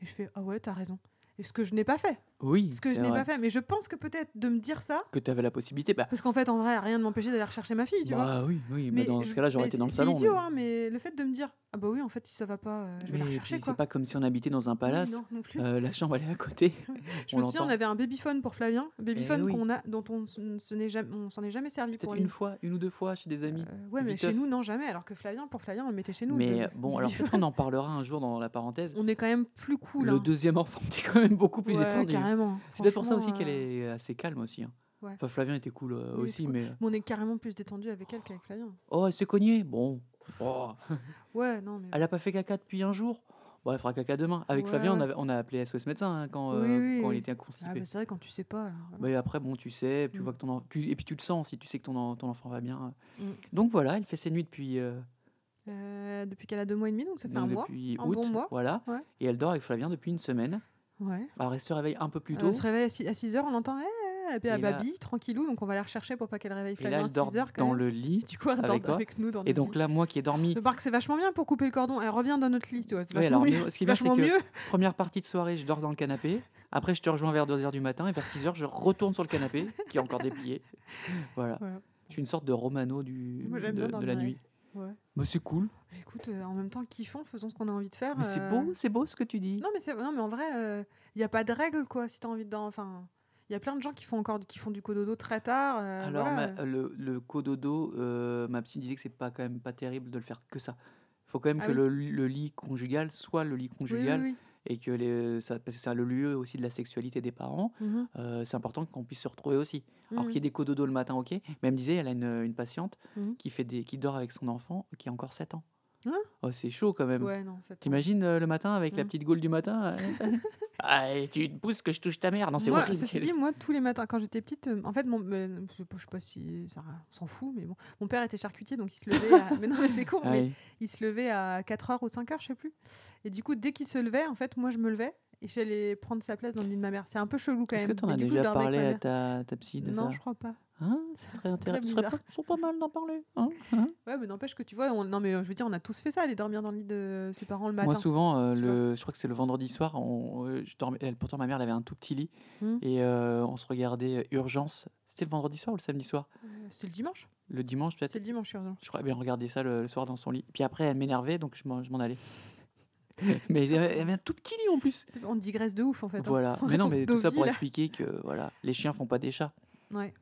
Et je fais, ah ouais, t'as raison. Et ce que je n'ai pas fait. Oui, Ce que je n'ai pas fait. Mais je pense que peut-être de me dire ça, Que tu avais la possibilité. Bah, parce qu'en fait, en vrai, rien ne m'empêchait d'aller rechercher ma fille, tu vois. bah oui, oui. Mais, dans ce cas-là, j'aurais été dans le salon. C'est idiot, mais- hein, mais le fait de me dire ah bah oui, en fait, si ça va pas, euh, je vais la mais rechercher puis quoi. c'est pas comme si on habitait dans un Oui, palace. non, non plus. Euh, la chambre, elle est à côté. je on me souviens, on avait un babyphone pour Flavien, babyphone Eh oui. qu'on a, dont on s'en est jamais servi Peut-être pour une lui. fois, une ou deux fois chez des amis. Euh, ouais, mais chez nous, non, jamais. Alors que Flavien, pour Flavien, on le mettait chez nous. mais bon, alors peut-être on en parlera un jour dans la parenthèse. on est quand même plus cool. Le hein. deuxième enfant, t'es quand même beaucoup plus étendu. Carrément. C'est peut-être pour ça aussi qu'elle euh, est assez calme aussi. hein. Ouais. Enfin, Flavien était cool euh, Oui, aussi, cool. mais. mais on est carrément plus détendu avec elle qu'avec Flavien. Oh, elle s'est cognée Bon. Oh. Ouais, non, mais. Elle a pas fait caca depuis un jour? Bon, elle fera caca demain. Avec Flavien, on, avait- on a appelé SOS médecin hein, quand, Oui, euh, oui, quand il était Ah, constipé. bah, c'est vrai, quand tu sais pas. Mais après, bon, tu sais, tu Mm. vois que ton en- tu- et puis tu le sens si tu sais que ton, ton enfant va bien. Mm. Donc voilà, elle fait ses nuits depuis, euh, Euh, depuis qu'elle a deux mois et demi, donc ça fait donc un mois. depuis un août. bon mois. Voilà. Ouais. Et elle dort avec Flavien depuis une semaine. Ouais. Alors elle se réveille un peu plus Euh, tôt. on se réveille à 6 h on entend eh, eh, et puis Et à Babi, tranquillou, donc on va la rechercher pour pas qu'elle réveille et Flavien elle à dort 6 h dans le lit. Du coup, elle dort avec toi. nous dans Et donc là, moi qui ai dormi, Le parc, c'est vachement bien pour couper le cordon. Elle revient dans notre lit, tu vois. C'est vachement ce qui est vachement que- mieux. première partie de soirée, je dors dans le canapé. Après, je te rejoins vers 2h du matin et vers 6h, je retourne sur le canapé qui est encore déplié. Voilà. Je suis une sorte de Romano du, de, la nuit. Ouais. Bah, c'est cool. Écoute, euh, en même temps, kiffons, faisons ce qu'on a envie de faire. Mais c'est euh, beau, c'est beau ce que tu dis. Non, mais, c'est- non, mais en vrai, il n'y a pas de règle, quoi, si tu as envie de. Enfin, il y a plein de gens qui font encore qui font du cododo très tard. euh, Alors, voilà. ma- le, le cododo, euh, ma psy disait que c'est pas quand même pas terrible de le faire que ça. Il faut quand même Ah que oui. le, le lit conjugal soit le lit Oui, conjugal oui, et que les, ça, parce que c'est le lieu aussi de la sexualité des parents. Mhm. euh, c'est important qu'on puisse se retrouver aussi. Alors Mhm. qu'il y ait des cododos le matin, ok. Mais elle me disait, elle a une, une patiente Mhm. qui fait des, qui dort avec son enfant qui a encore 7 ans. Hein Oh, c'est chaud quand même. Ouais, non, ça tombe. T'imagines euh, le matin avec la Mhm. petite gaule du matin euh, Ah, et tu te pousses que je touche ta mère. Non, c'est Moi, horrible. Ceci dit, moi, tous les matins, quand j'étais petite, euh, en fait, mon, mais, je sais pas- je sais pas si ça on s'en fout, mais bon, mon père était charcutier, donc il se levait. À, mais non, mais c'est con, Ah mais il se levait à 4h ou 5h, je sais plus. Et du coup, dès qu'il se levait, en fait, moi, je me levais et j'allais prendre sa place dans le lit de ma mère. C'est un peu chelou quand Est-ce même. que tu en Mais as coup, déjà parlé à ta, ta psy de Non, ça je crois pas. Hein C'est très intéressant. Ce serait pas, serait pas mal d'en parler. hein Hein Ouais, mais n'empêche que tu vois, on- non, mais euh, je veux dire, on a tous fait ça, aller dormir dans le lit de ses parents le matin. Moi, souvent, euh, le, je crois que c'est le vendredi soir, on, euh, je dormais, elle- pourtant ma mère elle avait un tout petit lit Hmm. et euh, on se regardait Urgence. C'était le vendredi soir ou le samedi soir? Euh, C'était le dimanche Le dimanche peut-être C'est le dimanche, urgent. Je crois bien regarder ça le, le soir dans son lit. Puis après, elle m'énervait, donc je m'en je m'en allais. mais elle avait, elle avait un tout petit lit en plus. On digresse de ouf, en fait. hein. Voilà. Mais non, mais tout ça pour expliquer que voilà, les chiens font pas des chats. Ouais.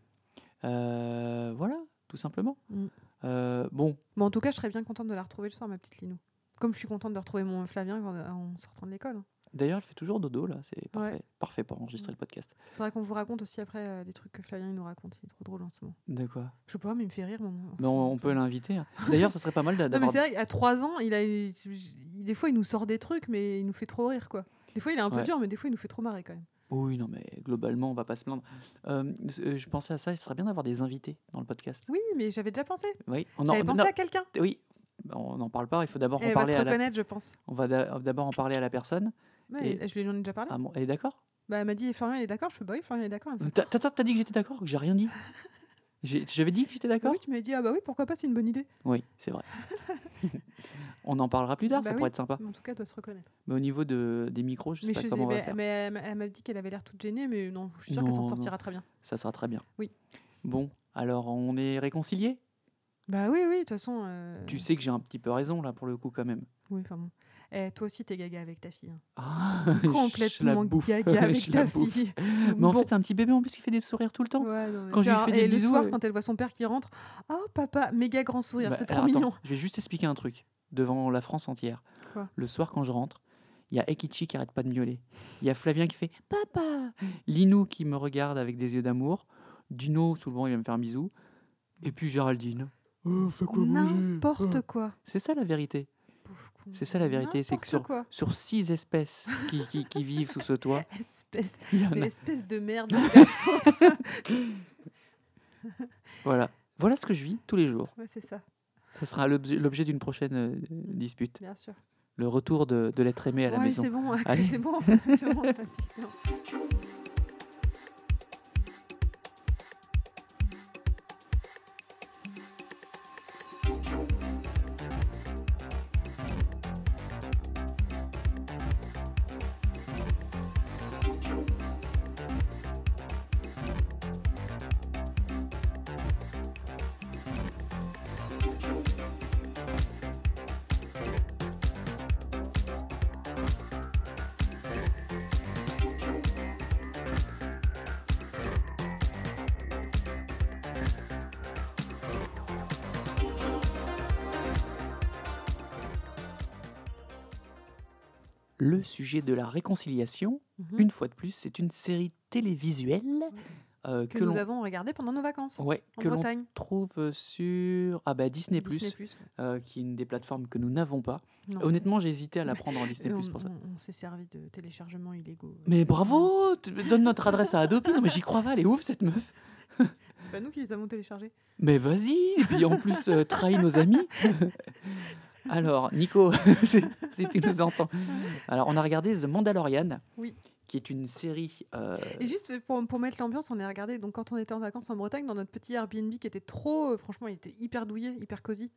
Euh, voilà, tout simplement. Mm. Euh, bon, Bon, en tout cas, je serais bien contente de la retrouver le soir, ma petite Linou. Comme je suis contente de retrouver mon Flavien quand- en sortant de l'école. hein. d'ailleurs, elle fait toujours dodo là. C'est parfait. Parfait pour enregistrer le podcast. Faudrait qu'on vous raconte aussi après euh, des trucs que Flavien il nous raconte. Il est trop drôle en ce moment. De quoi? Je sais pas, mais il me fait rire. Mon... Non, on peut l'inviter. hein. D'ailleurs, ça serait pas mal d'a- Non, mais d'avoir. c'est vrai qu'à 3 ans, il a, il- des fois, il nous sort des trucs, mais il nous fait trop rire, quoi. Des fois, il est un peu Ouais. dur, mais des fois, il nous fait trop marrer quand même. Oui, non, mais globalement, on va pas se plaindre. Euh, euh, je pensais à ça. Il serait bien d'avoir des invités dans le podcast. Oui, mais j'avais déjà pensé. Oui, on en, pensé non, à quelqu'un. oui, on n'en parle pas. Il faut d'abord en Elle va parler se à la. reconnaître, je pense. On va d'a- d'abord en parler à la personne. Ouais, Et- Je lui en ai déjà parlé. Ah bon, elle est d'accord? Bah, elle m'a dit Florian, il est d'accord? Je fais bah oui, Florian, il est d'accord. Elle T'as dit que j'étais d'accord ou que j'ai rien dit? J'avais dit que j'étais Bah d'accord? Oui, tu m'as dit ah bah oui, pourquoi pas, c'est une bonne idée. Oui, c'est vrai. on en parlera plus tard, Bah ça oui. pourrait être sympa. Mais en tout cas, elle doit se reconnaître. Mais au niveau de, des micros, je sais mais pas je sais- comment on va mais- faire. mais elle m'a- dit qu'elle avait l'air toute gênée, mais non, je suis sûre qu'elle s'en non. sortira très bien. Ça sera très bien. Oui. Bon, alors on est réconciliés? Bah oui, oui, de toute façon. euh, Tu sais que j'ai un petit peu raison là pour le coup quand même. Oui, enfin bon. Eh, toi aussi, t'es gaga avec ta fille. hein. Ah, Complètement gaga avec ta fille. Mais en fait, c'est un petit bébé en plus qui fait des sourires tout le temps. Ouais, non, Quand je lui fais des et bisous, le soir, euh, quand elle voit son père qui rentre, oh papa, méga grand sourire, Bah, c'est trop alors, attends, mignon. je vais juste expliquer un truc devant la France entière. Quoi? Le soir, quand je rentre, il y a Ekichi qui arrête pas de miauler. Il y a Flavien qui fait Papa Linou qui me regarde avec des yeux d'amour. Dino, souvent, il va me faire un bisou. Et puis Géraldine. Oh, fais quoi manger N'importe Oh. quoi. C'est ça la vérité. C'est ça, la vérité, c'est que quoi. Sur six espèces qui, qui, qui vivent sous ce toit, Espèce, il y en mais a. espèce de merde. Voilà. Voilà ce que je vis tous les jours. ouais, c'est ça, Ça sera l'objet d'une prochaine euh, dispute. bien sûr. Le retour de, de l'être aimé à la ouais, maison. c'est bon, c'est bon, c'est bon, Le sujet de la réconciliation, Mhm. une fois de plus, c'est une série télévisuelle euh, Que, que, nous avons regardé pendant nos vacances ouais, en que Bretagne. trouve sur ah bah, Disney, Disney+. euh, qui est une des plateformes que nous n'avons pas. Non. Honnêtement, j'ai hésité à la prendre en Disney on, pour ça. on- on s'est servi de téléchargements illégaux. Mais bravo Donne notre adresse à Adobe. Non, mais j'y crois pas, elle est ouf cette meuf. C'est pas nous qui les avons téléchargés. Mais vas-y Et puis en plus, euh, trahis nos amis. Alors, Nico, si tu nous entends. Alors, on a regardé The Mandalorian, Oui. qui est une série. euh, Et juste pour, pour mettre l'ambiance, on est regardé donc quand on était en vacances en Bretagne dans notre petit Airbnb qui était trop, euh, franchement, il était hyper douillet, hyper cosy.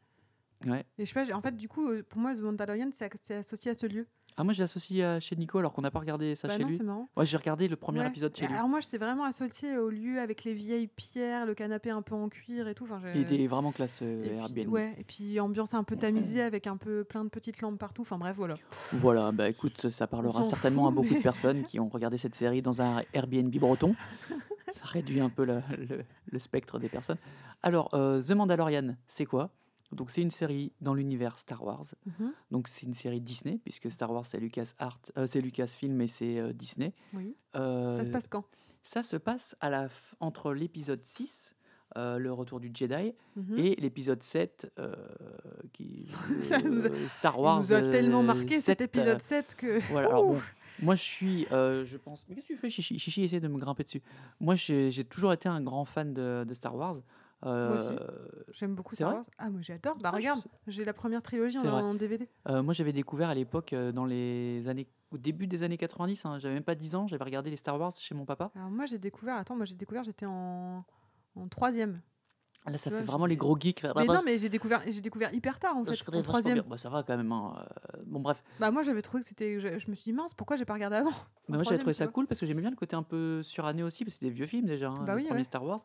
Ouais. Et je sais pas, en fait, du coup, euh, pour moi, The Mandalorian, c'est associé à ce lieu. Ah, moi, je l'associe à chez Nico alors qu'on n'a pas regardé ça bah chez non, lui. c'est marrant. Ouais, j'ai regardé le premier Ouais. épisode chez lui. Alors moi, c'est vraiment associé au lieu avec les vieilles pierres, le canapé un peu en cuir et tout. Enfin, Il était vraiment classe euh, et puis, Airbnb. ouais, et puis ambiance un peu tamisée avec un peu plein de petites lampes partout. Enfin bref, voilà. Voilà, bah écoute, ça parlera certainement à beaucoup de personnes qui ont regardé cette série dans un Airbnb breton. ça réduit un peu le, le- le spectre des personnes. Alors, euh, The Mandalorian, c'est quoi? Donc, c'est une série dans l'univers Star Wars. Mhm. Donc, c'est une série Disney, puisque Star Wars, c'est Lucas Art, euh, c'est Lucasfilm et c'est euh, Disney. Oui. Euh, Ça se passe quand? ça se passe à la f- entre l'épisode 6, euh, le retour du Jedi, Mhm. et l'épisode 7, euh, qui, Ça nous a- Star Wars. nous a tellement marqué cet 7, épisode 7 que. voilà, alors bon, moi je suis, je pense. Mais qu'est-ce que tu fais, Chichi? Chichi essaie de me grimper dessus. Moi j'ai j'ai toujours été un grand fan de, de Star Wars. Euh, aussi. J'aime beaucoup Star Wars. Ah, moi j'adore. Bah Ah, regarde, j'ai la première trilogie en, en DVD. euh, moi j'avais découvert à l'époque, euh, dans les années. Au début des années 90, hein, j'avais même pas 10 ans, j'avais regardé les Star Wars chez mon papa. Alors moi j'ai découvert. Attends, moi j'ai découvert. J'étais en en troisième. Là ça Tu vois, fait vraiment les gros geeks. Mais non, mais j'ai découvert. J'ai découvert hyper tard en fait. En troisième. Bah, ça va quand même. hein, Bon bref, Bah moi j'avais trouvé que c'était. Je, je me suis dit mince, pourquoi j'ai pas regardé avant? Mais moi j'avais trouvé ça cool parce que j'aimais bien le côté un peu suranné aussi, parce que c'était des vieux films déjà, hein, Bah oui, premier ouais. Star Wars.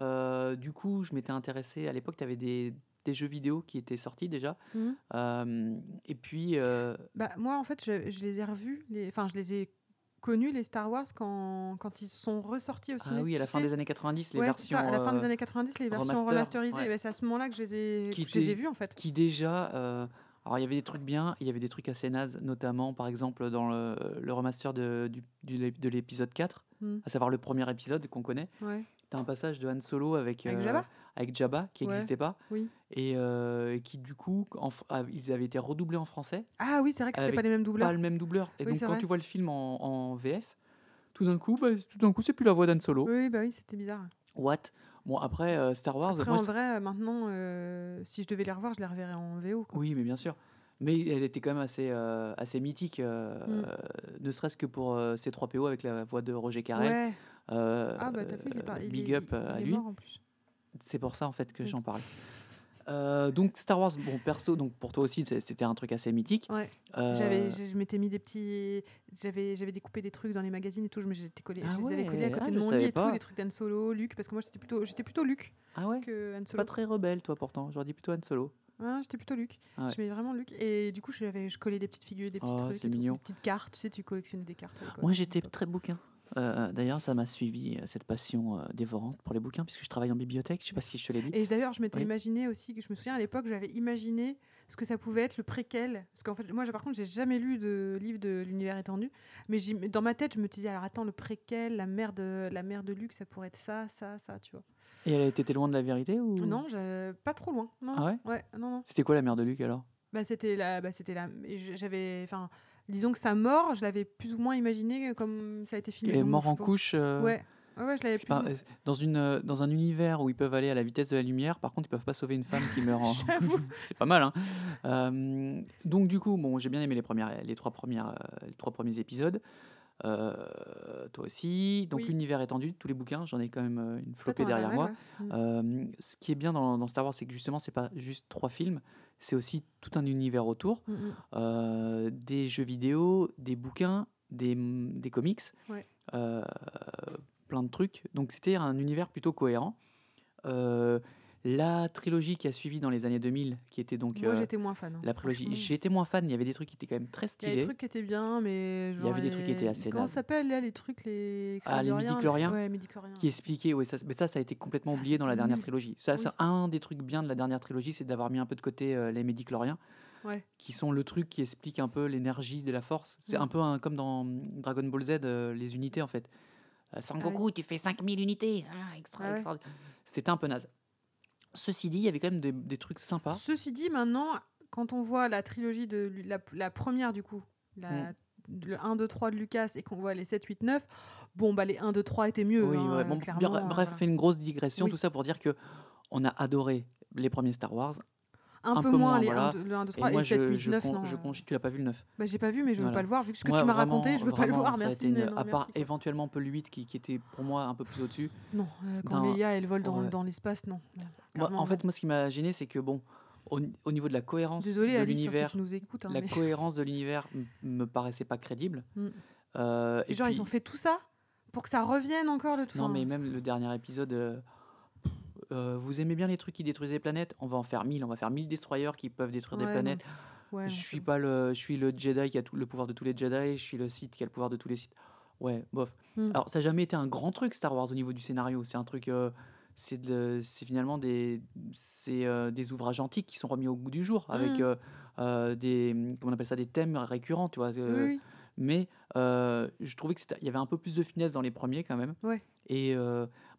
Euh, du coup, je m'étais intéressé, à l'époque, tu avais des, des jeux vidéo qui étaient sortis déjà. Mhm. Euh, et puis, euh, Bah moi en fait je, je les ai revus. Enfin je les ai connus les Star Wars quand quand ils sont ressortis au ciné. ah oui, à la fin sais. des années 90, les Ouais, versions ça, à la fin des années 90, les versions remaster, remasterisées, ouais. ben, c'est à ce moment-là que je les ai, Qui que je les ai étaient- vues en fait. qui déjà... alors, il y avait des trucs bien, il y avait des trucs assez nazes, notamment, par exemple, dans le, le remaster de, du- de l'épisode 4, Mm. à savoir le premier épisode qu'on connaît. Ouais. Tu as un passage de Han Solo avec, Avec euh, Jabba? avec Jabba, qui Ouais. n'existait pas. Oui. Et, euh, et qui, du coup, en ils avaient été redoublés en français. Ah oui, c'est vrai que c'était pas les mêmes doubleurs. pas le même doubleur. Et Oui, donc quand vrai. tu vois le film en, en VF, tout d'un coup, bah, tout d'un coup, c'est plus la voix d'Han Solo. Oui, bah oui, c'était bizarre. What? Bon après euh, Star Wars, Après, moi, en vrai, maintenant, euh, si je devais les revoir, je les reverrais en VO. quoi. oui, mais bien sûr. Mais elle était quand même assez assez mythique, Mm. ne serait-ce que pour ces 3 PO avec la voix de Roger Carrel. Ouais. Euh, Ah bah t'as vu, il est, il big est- up il- euh, à il est lui. mort en plus. C'est pour ça en fait que Oui. j'en parle. Euh, donc Star Wars, bon perso, donc pour toi aussi c'était un truc assez mythique. Ouais. Euh, J'avais, je je m'étais mis des petits, j'avais, j'avais découpé des trucs dans les magazines et tout. Je j'étais collé, Ah je les avais collés à ouais, côté ah, de mon lit et tout, des trucs d'Han Solo, Luke, parce que moi j'étais plutôt, j'étais plutôt Luke ah ouais, que Han pas très rebelle toi pourtant. J'aurais dit plutôt Han Solo. Ah, j'étais plutôt Luke. Ah ouais. Vraiment Luke. Et du coup, je collais des petites figures, des petits Oh, trucs, des petites cartes. Tu sais, tu collectionnais des cartes. Moi, j'étais très bouquin. Euh, D'ailleurs, ça m'a suivi, euh, cette passion euh, dévorante pour les bouquins, puisque je travaille en bibliothèque. Je sais pas si je te l'ai dit. Et d'ailleurs, je m'étais Oui. imaginé aussi, je me souviens à l'époque, j'avais imaginé ce que ça pouvait être le préquel. Parce qu'en fait, moi, par contre, j'ai jamais lu de livre de l'univers étendu. Mais dans ma tête, je me disais, alors attends, le préquel, la mère de, la mère de Luc, ça pourrait être ça, ça, ça, tu vois. Et elle était loin de la vérité ou? Non, pas trop loin. Non, Ah ouais? Ouais, non, non. C'était quoi la mère de Luc alors? Bah, c'était la, bah, c'était la, j'avais, enfin, disons que sa mort, je l'avais plus ou moins imaginé comme ça a été filmé. Et mort en couche euh, Ouais, ouais, ouais, je l'avais plus. pas- dans, une, euh, dans un univers où ils peuvent aller à la vitesse de la lumière, par contre, ils peuvent pas sauver une femme qui meurt en. C'est pas mal, hein Euh, Donc, du coup, bon, j'ai bien aimé les, premières, les, trois premières, les trois premiers épisodes. Euh, toi aussi. Donc, Oui. l'univers étendu, tous les bouquins, j'en ai quand même une flopée derrière moi. ouais. Mm. Euh, ce qui est bien dans, dans Star Wars, c'est que justement, c'est pas juste trois films, c'est aussi tout un univers autour, Mm, mm. euh, des jeux vidéo, des bouquins, des, des comics, Ouais. euh, plein de trucs. Donc c'était un univers plutôt cohérent. Euh, la trilogie qui a suivi dans les années 2000, qui était donc Moi, euh, j'étais moins fan. hein, la trilogie, j'étais moins fan. Il y avait des trucs qui étaient quand même très Il y a stylés. des trucs qui étaient bien, mais. Il y genre avait des trucs qui étaient assez Comment ça s'appelle, les trucs, les. Ah, les Chloriens, midi-chloriens Ouais, midi-chloriens. qui expliquait, ouais, ça, mais ça, ça a été complètement Ça, oublié dans la dernière trilogie. Ça, Oui. c'est un des trucs bien de la dernière trilogie, c'est d'avoir mis un peu de côté euh, les médicloriens, Ouais. qui sont le truc qui explique un peu l'énergie de la force. C'est Mm. un peu un- comme dans Dragon Ball Z, euh, les unités en fait. Euh, Sangoku, tu fais 5000 unités. Ah, extra, ouais. extra. C'était un peu naze. Ceci dit, il y avait quand même des, des trucs sympas. Ceci dit, maintenant, quand on voit la trilogie de la, la première du coup, la, Mm. le 1, 2, 3 de Lucas et qu'on voit les 7, 8, 9, bon, bah les 1, 2, 3 étaient mieux. Oui, hein, ouais, bon, bref, voilà. fait une grosse digression, Oui. tout ça pour dire que on a adoré les premiers Star Wars. Un, un peu, peu moins, moins, les voilà. 1, 2, le 1, 2, Et 3 moi, et 7, je, 8, je, 9. con- non, je euh, tu l'as pas vu le 9 bah, j'ai pas vu, mais je veux Voilà. pas le voir. Vu que ce que Moi, tu m'as vraiment- raconté, je veux pas le vraiment, voir. ça Merci. une- non, à part merci, éventuellement un peu le 8 qui, qui était pour moi un peu plus au-dessus. Non, euh, quand Leia elle vole dans, ouais. dans l'espace, non. clairement, en fait, moi, ce qui m'a gêné, c'est que bon, au, au niveau de la cohérence Désolé, de si l'univers, écoutes. hein, la mais- cohérence de l'univers me paraissait pas crédible. Mm. Euh, Et et genre, ils ont fait tout ça pour que ça revienne encore de tout Non, enfin, mais même le dernier épisode. Euh, vous aimez bien les trucs qui détruisent les planètes On va en faire 1000. On va faire 1000 destroyers qui peuvent détruire Ouais, des planètes. ouais, je suis pas le, je suis le Jedi qui a tout, le pouvoir de tous les Jedi. Je suis le Sith qui a le pouvoir de tous les Sith. Ouais, bof. Mm. Alors, ça n'a jamais été un grand truc Star Wars au niveau du scénario. C'est un truc. euh, c'est de- c'est finalement des, c'est, euh, des ouvrages antiques qui sont remis au goût du jour avec Mm. euh, euh, des, comment on appelle ça, des thèmes récurrents, tu vois. Oui, mais je trouvais que il y avait un peu plus de finesse dans les premiers quand même. Ouais. Et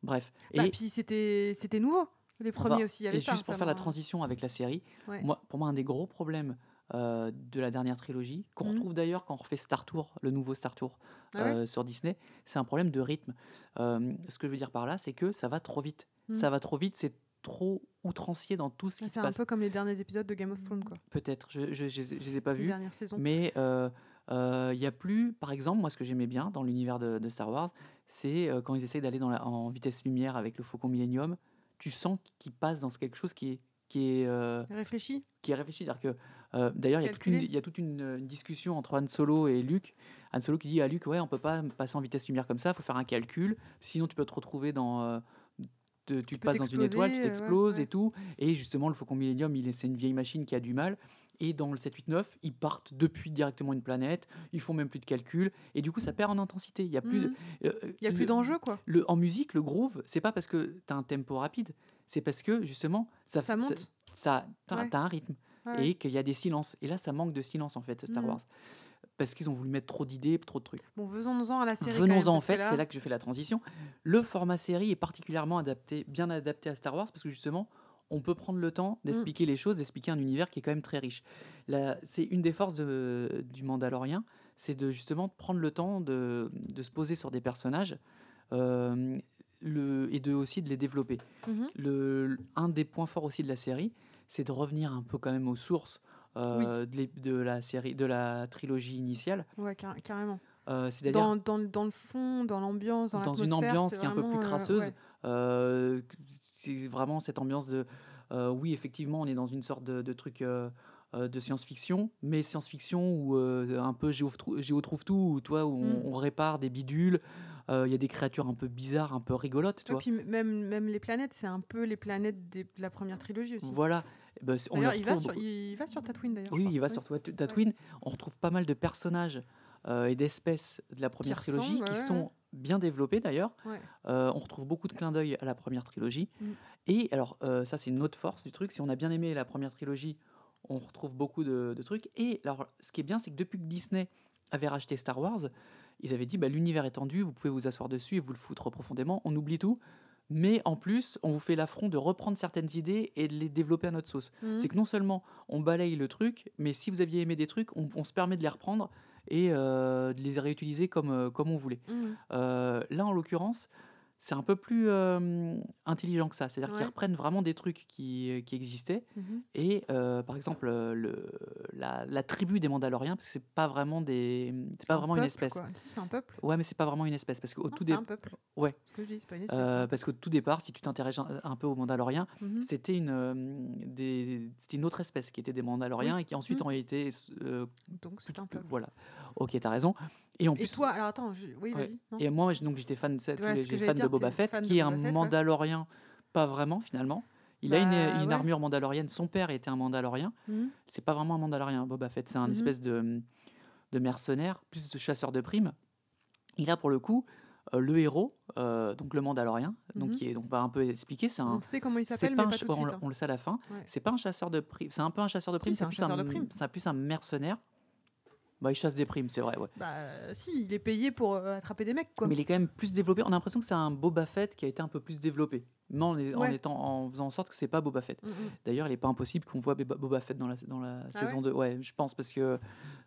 bref. Bah, et puis c'était c'était nouveau. Les premiers aussi. il y avait et ça, juste pour faire la transition avec la série, Ouais. moi, pour moi, un des gros problèmes euh, de la dernière trilogie, qu'on Mhm. retrouve d'ailleurs quand on refait Star Tour, le nouveau Star Tour Ah ouais euh, sur Disney, c'est un problème de rythme. Euh, ce que je veux dire par là, c'est que ça va trop vite. Mhm. Ça va trop vite, c'est trop outrancier dans tout ce Ah, qui se C'est un passe. peu comme les derniers épisodes de Game of Thrones, quoi. Peut-être, je, je, je, je les ai pas vus. Mais il y a plus, par exemple, moi ce que j'aimais bien dans l'univers de, de Star Wars, c'est euh, quand ils essayent d'aller dans la- en vitesse lumière avec le Faucon Millennium, tu sens qu'ils passent dans quelque chose qui est, qui est, euh, Réfléchis. qui est réfléchi. Que, euh, d'ailleurs, il y a toute une, Calculé. il y a toute une, une discussion entre Han Solo et Luke. Han Solo qui dit à Luke, ouais, on peut pas passer en vitesse lumière comme ça, il faut faire un calcul, sinon tu peux te retrouver dans... euh, de- tu passes dans une étoile, tu ouais, t'exploses ouais. et tout. Et justement, le Faucon Millennium, il est- c'est une vieille machine qui a du mal. Et dans le 789, ils partent depuis directement une planète, ils font même plus de calculs, et du coup, ça perd en intensité. Il y a plus, de- euh, Il y a le- plus d'enjeu, quoi. le- En musique, le groove, c'est pas parce que tu as un tempo rapide, c'est parce que justement, ça, Ça monte. Ça, t'as, Ouais. un rythme Ouais. et qu'il y a des silences. Et là, ça manque de silence en fait, Star Mhm. Wars. Parce qu'ils ont voulu mettre trop d'idées, trop de trucs. Bon, venons-en à la série. Venons-en en fait, c'est là que je fais la transition. Le format série est particulièrement adapté, bien adapté à Star Wars parce que justement, on peut prendre le temps d'expliquer les choses, d'expliquer un univers qui est quand même très riche. C'est une des forces de- du Mandalorien, c'est de justement prendre le temps de, de se poser sur des personnages euh, le, et de aussi de les développer. Mhm. Le, un des points forts aussi de la série, c'est de revenir un peu quand même aux sources euh, de, la série, de la trilogie initiale. Ouais, car- carrément. Euh, Dans, dans, dans le fond, dans l'ambiance, dans, dans une ambiance qui est un peu plus crasseuse. ouais. Euh, c'est vraiment cette ambiance de euh, oui effectivement on est dans une sorte de, de truc euh, euh, de science-fiction mais science-fiction où euh, un peu géo, géo trouve tout où toi où on, Mm. on répare des bidules il y a des créatures un peu bizarres un peu rigolotes tu vois puis même, même les planètes, c'est un peu les planètes des- de la première trilogie aussi. voilà Eh ben, on il, va sur- il va sur Tatooine d'ailleurs. oui il va sur Tat- Tatooine on retrouve pas mal de personnages et d'espèces de la première trilogie qui ouais, sont. Bien développées d'ailleurs Ouais. Euh, on retrouve beaucoup de clins d'œil à la première trilogie. Mm. Et alors, euh, ça, c'est une autre force du truc. Si on a bien aimé la première trilogie, on retrouve beaucoup de, de trucs. Et alors, ce qui est bien, c'est que depuis que Disney avait racheté Star Wars, ils avaient dit bah, l'univers étendu, vous pouvez vous asseoir dessus et vous le foutre profondément. On oublie tout. Mais en plus, on vous fait l'affront de reprendre certaines idées et de les développer à notre sauce. Mhm. C'est que non seulement on balaye le truc, mais si vous aviez aimé des trucs, on, on se permet de les reprendre et euh, de les réutiliser comme, euh, comme on voulait. Mhm. Euh, là, en l'occurrence, c'est un peu plus euh, intelligent que ça. C'est-à-dire qu'ils reprennent vraiment des trucs qui, qui existaient. Mhm. Et euh, par exemple, euh, le, la, la tribu des Mandaloriens, parce que c'est pas vraiment des, c'est pas un vraiment une espèce. C'est un peuple. Ouais, mais c'est pas vraiment une espèce parce qu'au tout c'est un peuple. Ouais. Ce que je dis, pas une espèce. euh, hein. parce qu'au tout départ, si tu t'intéresses un, un peu aux Mandaloriens, Mhm. c'était une, euh, des, c'était une autre espèce qui était des Mandaloriens et qui ensuite Mhm. ont été, euh, Donc c'est un peuple. voilà. Ok, t'as raison. Et en Et plus, toi, alors attends, je- oui, Ouais. vas-y. Et moi, donc j'étais fan de, cette- les- fan de Boba Fett, fan qui est un Fett, ouais. Mandalorien, pas vraiment finalement. Il a une, Bah, une armure mandalorienne. Son père était un Mandalorien. Mhm. C'est pas vraiment un Mandalorien, Boba Fett. C'est un Mhm. espèce de, de mercenaire, plus de chasseur de primes. Il a pour le coup euh, le héros, euh, donc le Mandalorien, donc Mhm. qui est, donc on va un peu expliquer. C'est un, On sait comment il s'appelle, mais pas tout de suite. hein. on le sait à la fin. Ouais. C'est pas un chasseur de primes. C'est un peu un chasseur de primes. c'est un plus chasseur de primes. C'est plus un mercenaire. Bah, il chasse des primes, c'est vrai. Ouais. Bah, si, il est payé pour euh, attraper des mecs, quoi. Mais il est quand même plus développé. On a l'impression que c'est un Boba Fett qui a été un peu plus développé. Mais en, en Ouais. étant, en faisant en sorte que c'est pas Boba Fett. Mhm. D'ailleurs, il n'est pas impossible qu'on voit Boba Fett dans la, dans la Ah saison ouais 2. Ouais, je pense, parce que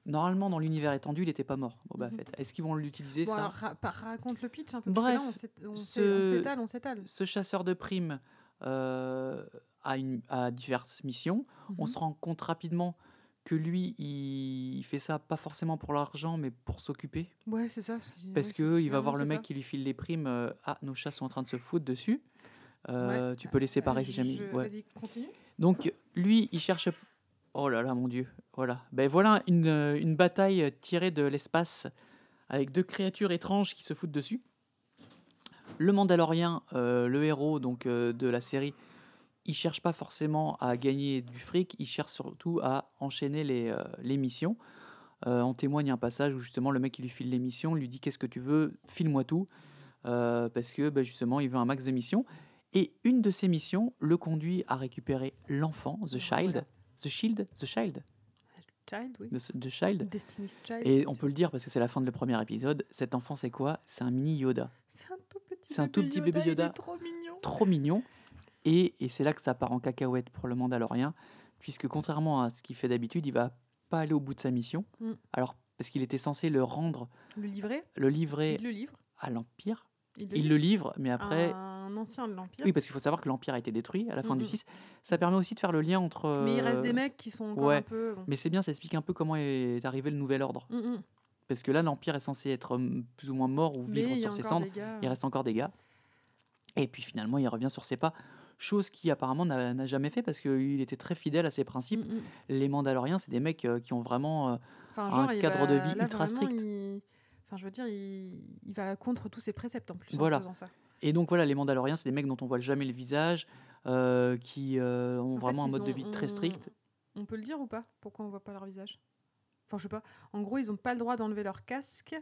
normalement, dans l'univers étendu, il n'était pas mort, Boba Mhm. Fett. Est-ce qu'ils vont l'utiliser, Bon, ça alors, ra- par- raconte le pitch un peu. parce que Bref, là, on s'étale, on s'étale. Ce chasseur de primes euh, a, une, a diverses missions. On se rend compte rapidement que lui, il fait ça pas forcément pour l'argent, mais pour s'occuper. Ouais, c'est ça. Parce, ouais, que il va voir le mec ça. qui lui file les primes. euh, ah, nos chats sont en train de se foutre dessus. Euh, Tu peux les séparer si jamais. je- ouais. Vas-y, continue. Donc lui, il cherche. Oh là là, mon dieu. Voilà. Ben voilà une, euh, une bataille tirée de l'espace avec deux créatures étranges qui se foutent dessus. Le Mandalorien, euh, le héros donc de la série, il cherche pas forcément à gagner du fric, il cherche surtout à enchaîner les, euh, les missions. Euh, en témoigne un passage où justement le mec qui lui file les missions lui dit qu'est-ce que tu veux, file-moi tout, Euh, parce que ben, justement il veut un max de missions. Et une de ces missions le conduit à récupérer l'enfant, The Child, Voilà. The Shield, The Child, Child, oui. The, The Child. Destiny's Child. Et on peut le dire parce que c'est la fin de le premier épisode. Cet enfant, c'est quoi? C'est un mini Yoda, C'est un tout petit un tout petit bébé Il Yoda. est trop mignon. trop mignon. Et, et c'est là que ça part en cacahuète pour le Mandalorien, puisque contrairement à ce qu'il fait d'habitude, il va pas aller au bout de sa mission. Mm. Alors parce qu'il était censé le rendre, Le livret, le livrer il le livre. à l'Empire. Il le Il livre. le livre, mais après, Un ancien de l'Empire. oui, parce qu'il faut savoir que l'Empire a été détruit à la fin Mm, du mm. 6. Ça permet aussi de faire le lien entre. Mais il reste euh, des mecs qui sont encore ouais. un peu. bon. Mais c'est bien, ça explique un peu comment est arrivé le nouvel ordre. Mm, mm. Parce que là, l'Empire est censé être hum, plus ou moins mort ou vivre sur ses cendres. Il reste encore des gars. Et puis finalement, il revient sur ses pas. Chose qui apparemment n'a jamais fait parce qu'il était très fidèle à ses principes. Mm, mm. Les Mandaloriens, c'est des mecs euh, qui ont vraiment. euh, Enfin, un genre, cadre de vie là, ultra vraiment, strict. il- Enfin, je veux dire, il... il va contre tous ses préceptes en plus Voilà. en faisant ça. Et donc voilà, les Mandaloriens, c'est des mecs dont on voit jamais le visage, euh, qui euh, ont En fait, vraiment un mode de vie très strict. On peut le dire ou pas Pourquoi on voit pas leur visage? Enfin, je sais pas. En gros, ils ont pas le droit d'enlever leur casque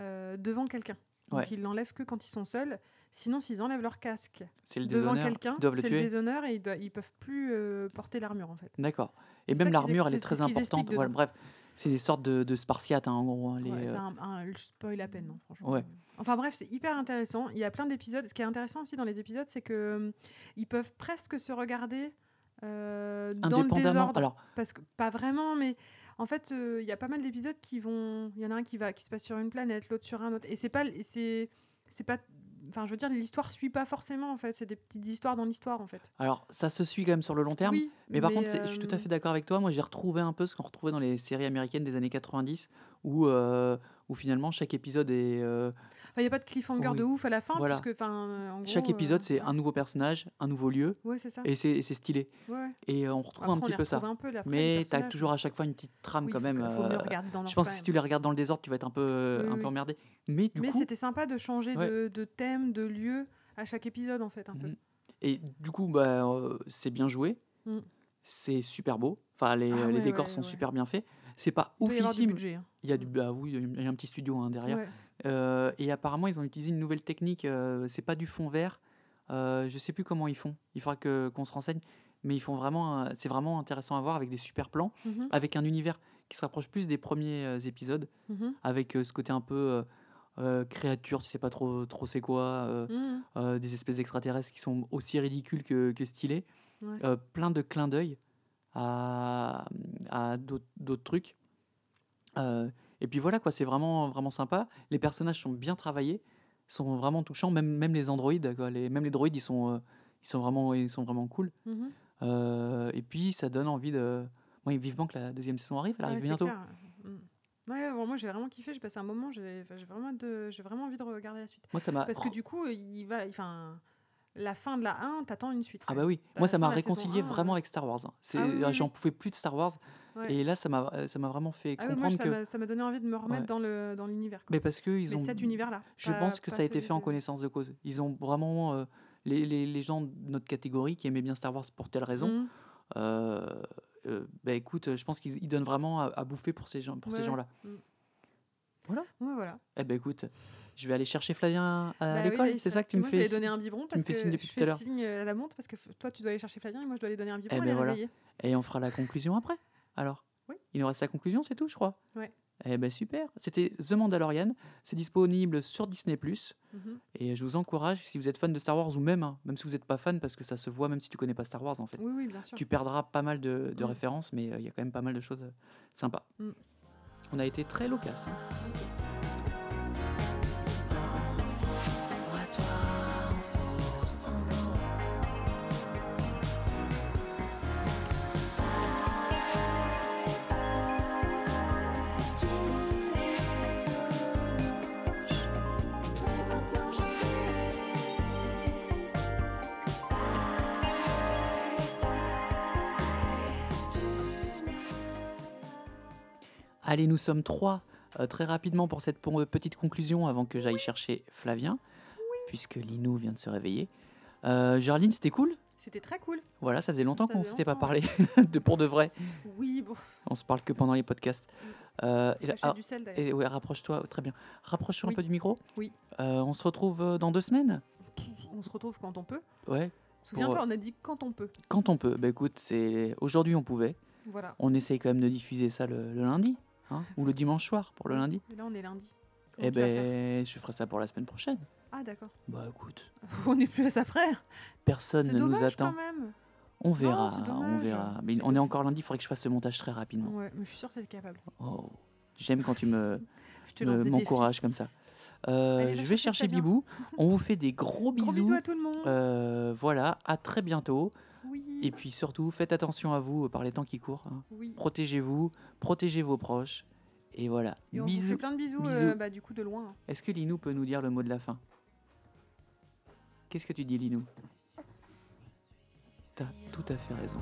euh, devant quelqu'un. Donc, Ouais. ils l'enlèvent que quand ils sont seuls. Sinon, s'ils enlèvent leur casque le devant quelqu'un, c'est le déshonneur et ils, ils peuvent plus euh, porter l'armure en fait. D'accord. Et même qu'ils l'armure, elle est très qu'ils importante. Voilà, bref, c'est des sortes de, de Spartiates, hein, en gros. hein, les, Ouais, euh, un, spoil à peine, hein, franchement. Ouais. Enfin bref, c'est hyper intéressant. Il y a plein d'épisodes. Ce qui est intéressant aussi dans les épisodes, c'est que hum, ils peuvent presque se regarder euh, dans le indépendamment. désordre. Alors, Parce que pas vraiment, mais en fait, euh, il y a pas mal d'épisodes qui vont. Il y en a un qui va, qui se passe sur une planète, l'autre sur un autre. Et c'est pas, c'est, c'est pas. Enfin, je veux dire, l'histoire suit pas forcément en fait. C'est des petites histoires dans l'histoire en fait. alors, ça se suit quand même sur le long terme. Oui, Mais par contre, je suis tout à euh, fait d'accord avec toi. Moi, j'ai retrouvé un peu ce qu'on retrouvait dans les séries américaines des années 90, où, euh, où finalement chaque épisode est. euh, Il n'y a pas de cliffhanger Oui. de ouf à la fin, Voilà. puisque, en chaque gros, épisode, euh, c'est ouais. un nouveau personnage, un nouveau lieu, Ouais, c'est ça. et c'est c'est stylé. Ouais. Et euh, on retrouve Après, un petit peu ça. peu, Mais tu as toujours à chaque fois une petite trame Oui, quand même. faut euh, dans je pense que si tu les regardes dans le désordre, tu vas être un peu, Oui, un peu emmerdé. Mais du Mais coup, c'était sympa de changer Ouais. de, de thème, de lieu à chaque épisode en fait un peu. Mhm. et du coup, bah, euh, c'est bien joué. Mm. C'est super beau. Enfin, les, Ah les décors sont super bien faits. C'est pas Il doit y avoir du oufissime. budget. hein. Il y a du, bah oui, il y a un petit studio hein, derrière. Ouais. Euh, et apparemment, ils ont utilisé une nouvelle technique. euh, c'est pas du fond vert. Euh, je sais plus comment ils font. Il faudra que qu'on se renseigne. Mais ils font vraiment. C'est vraiment intéressant à voir avec des super plans, Mhm, avec un univers qui se rapproche plus des premiers euh, épisodes, mhm, avec euh, ce côté un peu créature. Tu sais pas trop, trop c'est quoi. mhm. des espèces d'extraterrestres qui sont aussi ridicules que, que. Ouais. Euh, plein de clins d'œil à, à d'autres trucs. Euh, et puis voilà, quoi, c'est vraiment, vraiment sympa. Les personnages sont bien travaillés, sont vraiment touchants, même, même les androïdes, quoi, les, même les droïdes, ils sont, euh, ils sont, vraiment, ils sont vraiment cool. Mhm. Euh, et puis ça donne envie de. Moi, vivement que la deuxième saison arrive, elle Ouais, arrive c'est bientôt. clair. Mhm. Ouais, bon, moi j'ai vraiment kiffé, j'ai passé un moment, j'ai vraiment, de- vraiment envie de regarder la suite. Moi, ça m'a. Parce que du coup, il va, enfin, la fin de la 1, t'attends une suite. Ah bah oui, moi ça m'a réconcilié 1, vraiment euh, avec Star Wars. C'est, Ah oui, oui, j'en oui. pouvais plus de Star Wars Ouais. et là ça m'a, ça m'a vraiment fait Ah oui, moi, comprendre ça que. m'a- ça m'a donné envie de me remettre Ouais. dans le dans l'univers. Mais parce que ils Mais ont. cet univers-là. Je pas- pense que ça a été fait en connaissance de cause. Ils ont vraiment euh, les, les, les gens de notre catégorie qui aimaient bien Star Wars pour telle raison. Euh, euh, bah écoute, je pense qu'ils ils donnent vraiment à, à bouffer pour ces gens, pour Ouais, ces ouais. gens-là. Ouais, voilà. Eh ben écoute, je vais aller chercher Flavien à Bah l'école. oui, c'est ça que tu me Moi, je vais fais. lui donner un biberon parce me fais signe depuis je tout à fais l'heure. signe à la montre parce que toi tu dois aller chercher Flavien et moi je dois aller donner un biberon. Eh ben voilà. Et on fera la conclusion après. Alors. Oui. Il nous reste la conclusion, c'est tout, je crois. Ouais. Eh ben super. C'était The Mandalorian. C'est disponible sur Disney+. Mhm. Et je vous encourage, si vous êtes fan de Star Wars ou même, hein, même si vous n'êtes pas fan, parce que ça se voit même si tu connais pas Star Wars en fait. Oui, oui, bien sûr. Tu perdras pas mal de, de Mm. références, mais euh, il y a quand même pas mal de choses euh, sympas. Mm. On a été très loquaces. hein. Allez, nous sommes trois. Euh, très rapidement pour cette petite conclusion avant que j'aille chercher Flavien, puisque Linou vient de se réveiller. Euh, Gerline, c'était cool? C'était très cool. Voilà, ça faisait longtemps qu'on faisait s'était pas parlé de pour de vrai. Oui, bon. On se parle que pendant les podcasts. Euh, et ah, du sel et ouais, rapproche-toi, très bien. Rapproche-toi Oui. un peu du micro. Oui. Euh, on se retrouve euh, dans deux semaines? On se retrouve quand on peut. Ouais, Souviens-toi, on a dit quand on peut. quand on peut. Bah écoute, c'est aujourd'hui on pouvait. Voilà. On essaye quand même de diffuser ça le, le lundi, hein, ou le dimanche soir pour le lundi. Là, on est lundi. Comment Eh tu ben, je ferai ça pour la semaine prochaine. Ah, d'accord. Bah écoute, on est plus à ça près. personne ne dommage nous attend. quand même. On verra, on verra. Mais C'est on est encore lundi, il faudrait que je fasse ce montage très rapidement. Ouais, mais je suis sûre que t'es capable. Oh, J'aime quand tu me me- m'encourages comme ça. Euh, Allez, je vais chercher. Bibou. On vous fait des gros bisous. Gros bisous à tout le monde. Euh, voilà, à très bientôt. Oui. Et puis surtout, faites attention à vous euh, par les temps qui courent. hein. oui. Protégez-vous, protégez vos proches. Et voilà. Et on vous fait bisous. plein de bisous, Bisous. euh, bah, du coup, de loin. Est-ce que Linou peut nous dire le mot de la fin? Qu'est-ce que tu dis, Linou? T'as tout à fait raison.